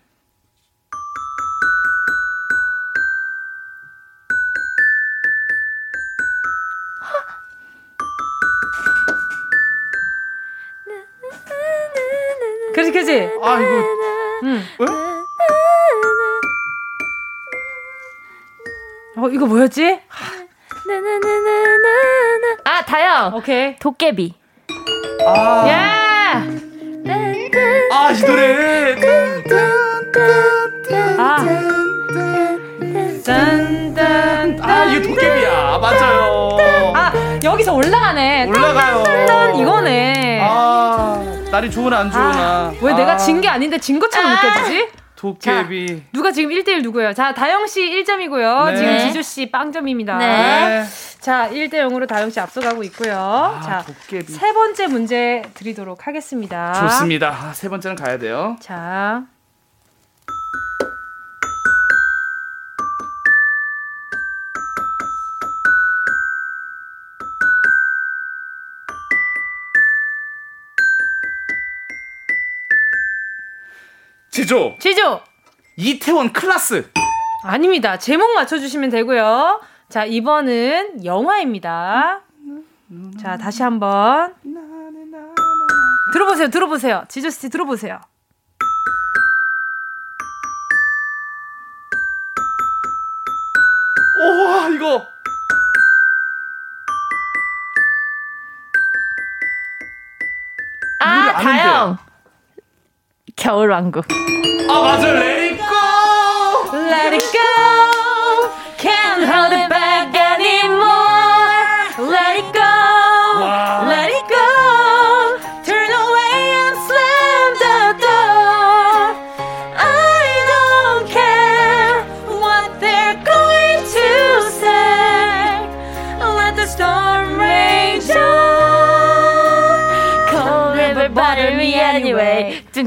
H: 이거
A: 뭐였지?
G: 아, 다영.
A: 오케이.
G: 도깨비.
H: 아,
A: 야.
H: 아, 이 노래.
A: 아. 짠짠.
H: 아, 이게 도깨비야. 맞아요.
A: 아 여기서 올라가네.
H: 올라가요.
A: 딴 이거네.
H: 아, 날이 좋으나 안 좋으나.
A: 왜
H: 아,
A: 내가 진 게 아닌데 진 것처럼 느껴지지?
H: 도깨비.
A: 누가 지금 1대1 누구예요? 자, 다영 씨 1점이고요.
H: 네.
A: 지금 지주 씨 빵점입니다.
G: 네.
A: 자, 1대 0으로 다영 씨 앞서가고 있고요. 자,
H: 아, 도깨비.
A: 세 번째 문제 드리도록 하겠습니다.
H: 좋습니다. 아, 세 번째는 가야 돼요.
A: 자.
H: 지조.
A: 지조!
H: 이태원 클라스.
A: 아닙니다. 제목 맞춰주시면 되고요. 자, 이번은 영화입니다. 자, 다시 한번. 들어보세요, 들어보세요. 지조씨 들어보세요.
H: 우와, 이거.
G: 아. 다영. 겨울왕국.
H: 아, 맞아. Let it go.
A: Let it go. Can't hold it back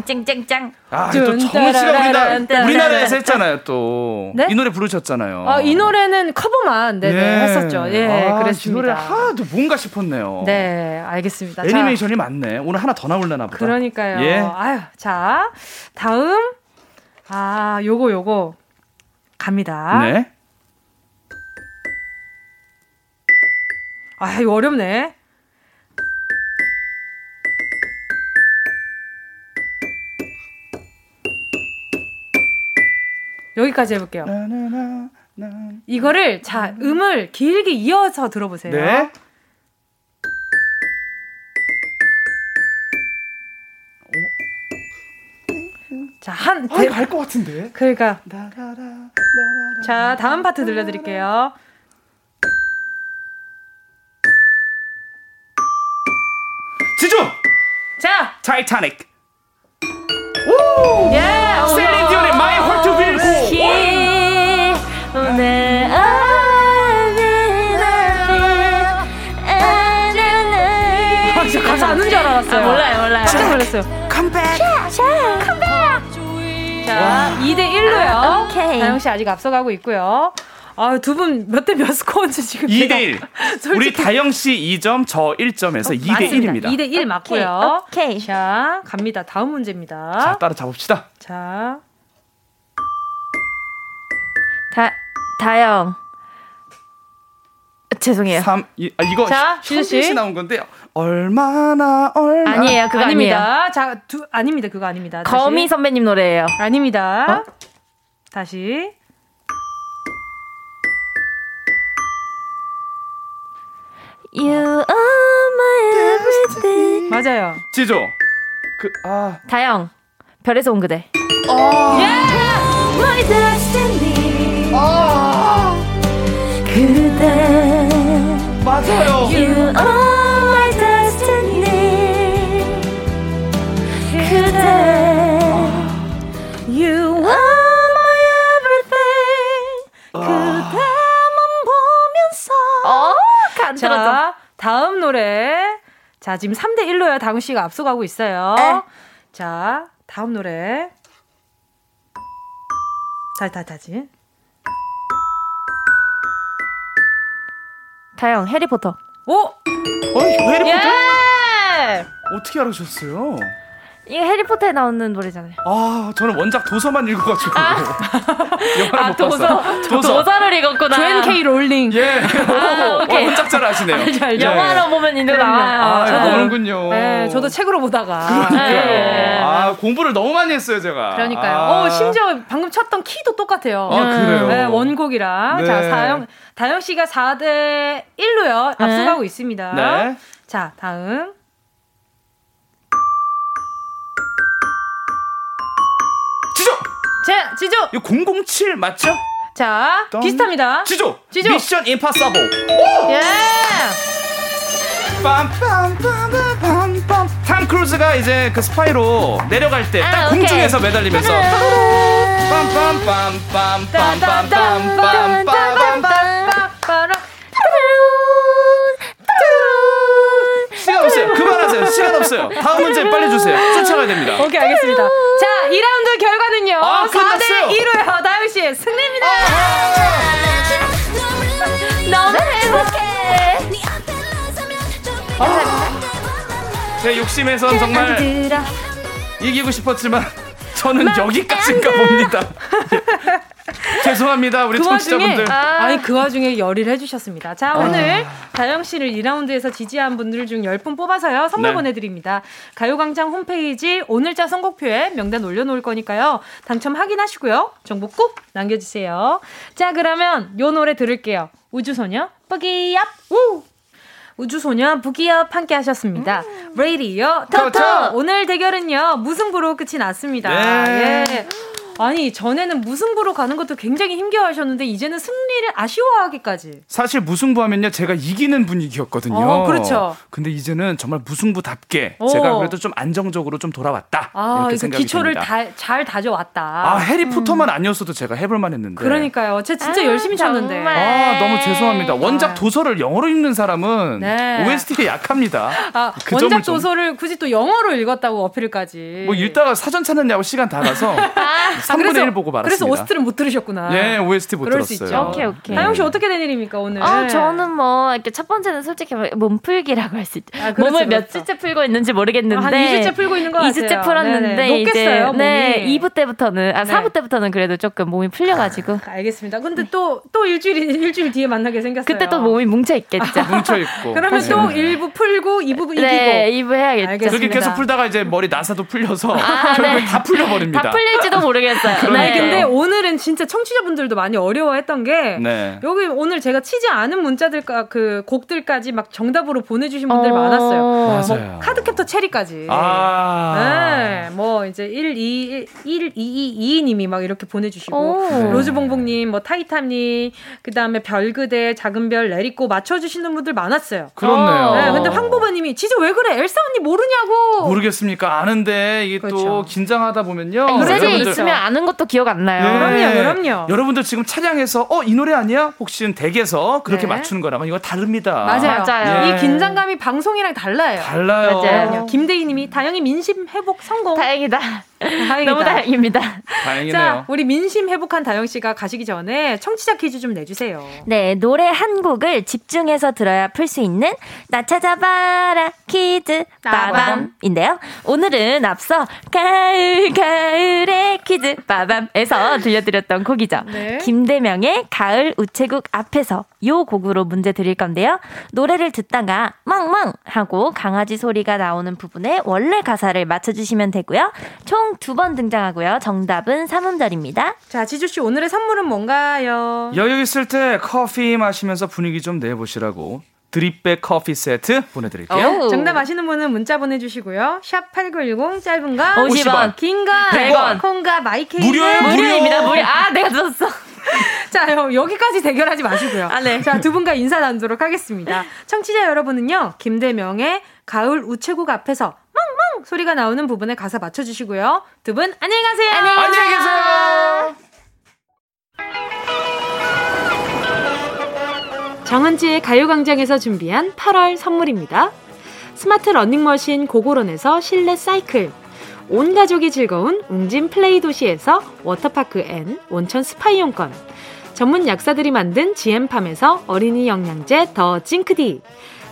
G: 찡찡찡짱.
H: 아, 또
A: 둔,
H: 정우 씨가 우리나라, 우리나라에서 했잖아요, 또.
A: 네?
H: 이 노래 부르셨잖아요.
A: 아, 이 노래는 커버만 네네
H: 예.
A: 했었죠. 예,
H: 아,
A: 그랬습니다.
H: 이 노래 하도 뭔가 싶었네요.
A: 네, 알겠습니다. 자,
H: 애니메이션이 많네. 오늘 하나 더 나올려나 보다.
A: 그러니까요.
H: 예.
A: 아유, 자, 다음. 아, 요거, 요거. 갑니다.
H: 네.
A: 아, 이거 어렵네. 여기까지 해볼게요. 이거를, 자, 음을 길게 이어서 들어보세요.
H: 네.
A: 자, 한,
H: 아,
A: 대,
H: 알 것 같은데.
A: 그러니까. 자, 다음 파트 들려드릴게요.
H: 지조!
A: 자,
H: 타이타닉.
A: 예, 오,
H: 셀린
A: 깜짝 놀랐어요.
H: 컴백.
A: 자, 2대 1로요.
G: 아, 오케이.
A: 다영 씨 아직 앞서가고 있고요. 아, 두 분 몇 대 몇 스코어인지 지금
H: 2대1.
A: 제가
H: 우리
A: 솔직히-
H: 다영 씨 2점, 저 1점에서 2대 1입니다.
A: 2대 1 맞고요.
G: 오케이.
A: 자, 갑니다. 다음 문제입니다.
H: 자, 따라잡읍시다.
A: 자,
G: 다 다영. 죄송해요.
H: 3, 이, 아, 이거
A: 자, 지수
H: 현진 씨
A: 씨.
H: 나온 건데 얼마나 얼마
G: 아니에요, 그거 아니에요.
A: 아닙니다. 자, 두, 아닙니다. 그거 아닙니다. 다시.
G: 거미 선배님 노래예요.
A: 아닙니다. 다시.
G: You are my everything.
A: 맞아요.
H: 지조. 그 아,
G: 다영. 별에서 온 그대.
I: My destiny 그대
H: 맞아요.
I: You are my destiny 그대 You are my everything 그대만 보면서
G: 어.
A: 자, 다음 노래. 자, 지금 3대 1로요. 다은 씨가 앞서가고 있어요.
G: 에?
A: 자, 다음 노래. 다시, 다시, 다시.
G: 다영, 해리포터.
A: 오!
H: 어, 해리포터?
A: 예!
H: 어떻게 알아셨어요?
G: 이게 해리포터에 나오는 노래잖아요.
H: 아, 저는 원작 도서만 읽어가지고 영화를
G: 아,
H: 못
G: 도서.
H: 봤어요.
G: 도서를 읽었구나.
A: 조앤 K 롤링.
H: 예.
G: 아, 오케이.
H: 어, 원작 잘 아시네요.
A: 알죠, 알죠.
H: 예.
G: 영화로 보면 있는 거 나와요.
H: 아,
A: 저도-
H: 그러는군요.
A: 네, 저도 책으로 보다가.
H: 그러니까요.
A: 네.
H: 아, 공부를 너무 많이 했어요, 제가.
A: 그러니까요.
H: 아.
A: 어, 심지어 방금 쳤던 키도 똑같아요.
H: 아, 그래요?
A: 네, 원곡이랑.
H: 네.
A: 자, 다영, 다영 씨가 4대 1로요. 앞서가고 있습니다.
H: 네.
A: 자, 다음. 자, 지조!
H: 이거 007 맞죠?
A: 자,
H: 떤-
A: 비슷합니다.
H: 지조!
A: 지조!
H: 미션 임파서블!
A: 예!
H: 빰빰빰빰빰빰 탐 크루즈가 이제 그 스파이로 내려갈 때 딱
G: 아, 오케이.
H: 공중에서 매달리면서 빰빰빰빰빰빰빰빰빰빰 시간 없어요. 그만하세요. 시간 없어요. 다음 문제 빨리 주세요. 쫓아가야 됩니다.
A: 오케이, 알겠습니다. 자, 2라운드 결과는요.
H: 아,
A: 4대
H: 끝났어요.
A: 1로요. 다영 씨, 승리입니다.
G: 너무 행복해.
H: 제 욕심에선 정말. 이기고 싶었지만 저는 여기까지인가 봅니다. 예. 죄송합니다. 우리
A: 그 와중에
H: 청취자분들.
A: 아. 아니 그 와중에 열의를 해주셨습니다. 자 오늘 다영 씨를 2라운드에서 지지한 분들 중 10분 뽑아서요 선물
H: 네.
A: 보내드립니다. 가요광장 홈페이지 오늘자 선곡표에 명단 올려놓을 거니까요 당첨 확인하시고요 정보 꼭 남겨주세요. 자 그러면 요 노래 들을게요. 우주소녀 뿌기얍 우 우주소녀 부기업 함께 하셨습니다. 레이디오 토토
H: 토토.
A: 오늘 대결은요 무승부로 끝이 났습니다.
H: 네.
A: 예. 아니 전에는 무승부로 가는 것도 굉장히 힘겨워하셨는데 이제는 승리를 아쉬워하기까지.
H: 사실 무승부하면요 제가 이기는 분위기였거든요.
A: 어, 그렇죠.
H: 근데 이제는 정말 무승부답게
A: 어.
H: 제가 그래도 좀 안정적으로 좀 돌아왔다
A: 아
H: 이렇게 생각이
A: 기초를
H: 듭니다.
A: 다, 잘 다져왔다.
H: 아 해리 포터만 아니었어도 제가 해볼만 했는데.
A: 그러니까요. 제가 진짜
G: 아,
A: 열심히 쳤는데.
G: 정말.
H: 아 너무 죄송합니다. 원작
A: 아.
H: 도서를 영어로 읽는 사람은
A: 네.
H: OST에 약합니다.
A: 아,
H: 그
A: 원작 도서를 굳이 또 영어로 읽었다고 어필까지.
H: 뭐 읽다가 사전 찾느냐고 시간 다 가서
A: 아,
H: 3분의
A: 그래서-
H: 1 보고 말았습니다.
A: 그래서 오스트를 못 들으셨구나.
H: 예, OST 못
A: 그럴 수
H: 들었어요.
A: 있죠.
G: 오케이, 오케이.
A: 다영 씨 어떻게 된 일입니까 오늘?
G: 아, 저는 뭐, 이렇게 첫 번째는 솔직히 몸풀기라고 할 수 있죠.
A: 아, 그렇죠,
G: 몸을
A: 그렇죠.
G: 며칠째 풀고 있는지 모르겠는데.
A: 한 2주째 풀고 있는 것 같아요.
G: 2주째 풀었는데,
A: 네네.
G: 이제.
A: 녹겠어요, 몸이.
G: 네, 2부 때부터는, 아,
A: 네.
G: 4부 때부터는 그래도 조금 몸이 풀려 가지고.
A: 알겠습니다. 근데 또, 또 일주일, 일주일 뒤에 만나게 생겼어요.
G: 그때 또 몸이 뭉쳐 있겠죠.
H: 뭉쳐 있고.
A: 그러면 또 1부 풀고 2부 이기고.
G: 네, 2부 해야겠죠.
A: 알겠습니다.
H: 그렇게 계속 풀다가 이제 머리 나사도 풀려서
G: 아,
H: 결국에
G: 네.
H: 다 풀려 버립니다.
G: 다 풀릴지도 모르겠어요.
A: 아니,
H: 그러니까요.
A: 근데 오늘은 진짜 청취자분들도 많이 어려워했던 게
H: 네.
A: 여기 오늘 제가 치지 않은 문자들과 그 곡들까지 막 정답으로 보내주신 분들 많았어요.
H: 맞아요.
A: 뭐 카드캡터 체리까지.
H: 아.
A: 네, 뭐 이제 1, 2, 1, 2, 2, 2님이 막 이렇게 보내주시고
G: 오.
A: 로즈봉봉님, 뭐 타이타님, 그 다음에 별그대, 작은별, 레리꼬 맞춰주시는 분들 많았어요.
H: 그렇네요.
A: 네, 근데 황보바님이 진짜 왜 그래? 엘사 언니 모르냐고.
H: 모르겠습니까? 아는데 이게 또
A: 그렇죠.
H: 긴장하다 보면요.
G: 이 세대에
H: 여러분들-
G: 있으면 아는 것도 기억 안 나요.
H: 네.
A: 그럼요, 그럼요.
H: 여러분들 지금 차량에서 어 이 노래 아니야? 혹시 댁에서 그렇게
A: 네.
H: 맞추는 거랑은 이거 다릅니다.
A: 맞아요.
G: 맞아요.
H: 예.
A: 이 긴장감이 방송이랑 달라요.
H: 달라요.
G: 맞아요.
A: 김대희 님이 다영이 민심 회복 성공.
G: 다행이다.
A: 감사합니다. 행이다.
G: 너무 다행입니다.
H: 다행이네요.
A: 자, 우리 민심 회복한 다영 씨가 가시기 전에 청취자 퀴즈 좀 내주세요.
G: 네, 노래 한 곡을 집중해서 들어야 풀 수 있는 나 찾아봐라 퀴즈 빠밤인데요. 오늘은 앞서 가을 가을의 퀴즈 빠밤에서 들려드렸던 곡이죠.
A: 네.
G: 김대명의 가을 우체국 앞에서 요 곡으로 문제 드릴 건데요. 노래를 듣다가 멍멍 하고 강아지 소리가 나오는 부분에 원래 가사를 맞춰주시면 되고요. 총두 번 등장하고요. 정답은 3음절입니다.
A: 자, 지주 씨 오늘의 선물은 뭔가요?
H: 여유 있을 때 커피 마시면서 분위기 좀 내보시라고 드립백 커피 세트 보내드릴게요.
G: 오.
A: 정답 아시는 분은 문자 보내주시고요. 샵 8910 짧은 거
G: 50원.
A: 긴거
G: 100원.
A: 콩과 마이케이
H: 무료예요, 무료.
G: 무료입니다. 무료. 아, 내가 들었어.
A: 자, 여- 여기까지 대결하지 마시고요.
G: 아, 네.
A: 자, 두 분과 인사 나누도록 하겠습니다. 청취자 여러분은요, 김대명의 가을 우체국 앞에서 소리가 나오는 부분에 가사 맞춰주시고요. 두 분 안녕히 가세요.
H: 안녕히 계세요.
A: 정은지의 가요광장에서 준비한 8월 선물입니다. 스마트 러닝머신 고고론에서 실내 사이클, 온 가족이 즐거운 웅진 플레이 도시에서 워터파크 and 온천 스파 이용권, 전문 약사들이 만든 GM팜에서 어린이 영양제 더 징크디,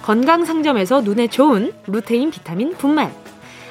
A: 건강 상점에서 눈에 좋은 루테인 비타민 분말,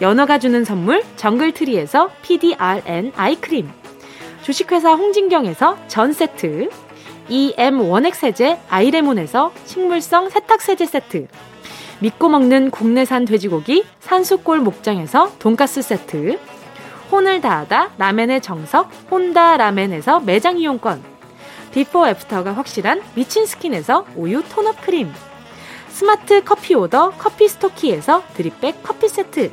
A: 연어가 주는 선물 정글트리에서 PDRN 아이크림, 주식회사 홍진경에서 전 세트, EM 원액 세제 아이레몬에서 식물성 세탁 세제 세트, 믿고 먹는 국내산 돼지고기 산수골 목장에서 돈가스 세트, 혼을 다하다 라멘의 정석 혼다 라멘에서 매장 이용권, 비포 애프터가 확실한 미친 스킨에서 우유 tone up 크림, 스마트 커피 오더 커피 스토키에서 드립백 커피 세트,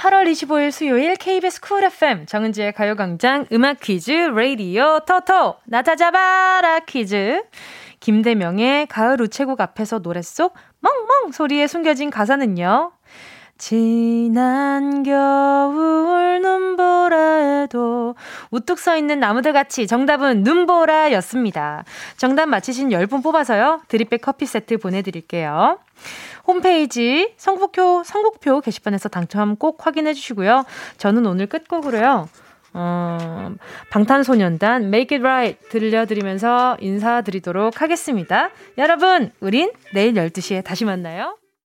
A: 8월 25일 수요일 KBS 쿨 FM 정은지의 가요광장 음악 퀴즈 레이디오 토토 나 찾아봐라 퀴즈 김대명의 가을 우체국 앞에서 노래 속 멍멍 소리에 숨겨진 가사는요. 지난 겨울 눈보라에도 우뚝 서 있는 나무들 같이 정답은 눈보라였습니다. 정답 맞히신 10분 뽑아서요. 드립백 커피 세트 보내드릴게요. 홈페이지 선곡표, 선곡표 게시판에서 당첨 꼭 확인해 주시고요. 저는 오늘 끝곡으로요. 어, 방탄소년단 Make It Right 들려드리면서 인사드리도록 하겠습니다. 여러분, 우린 내일 12시에 다시 만나요.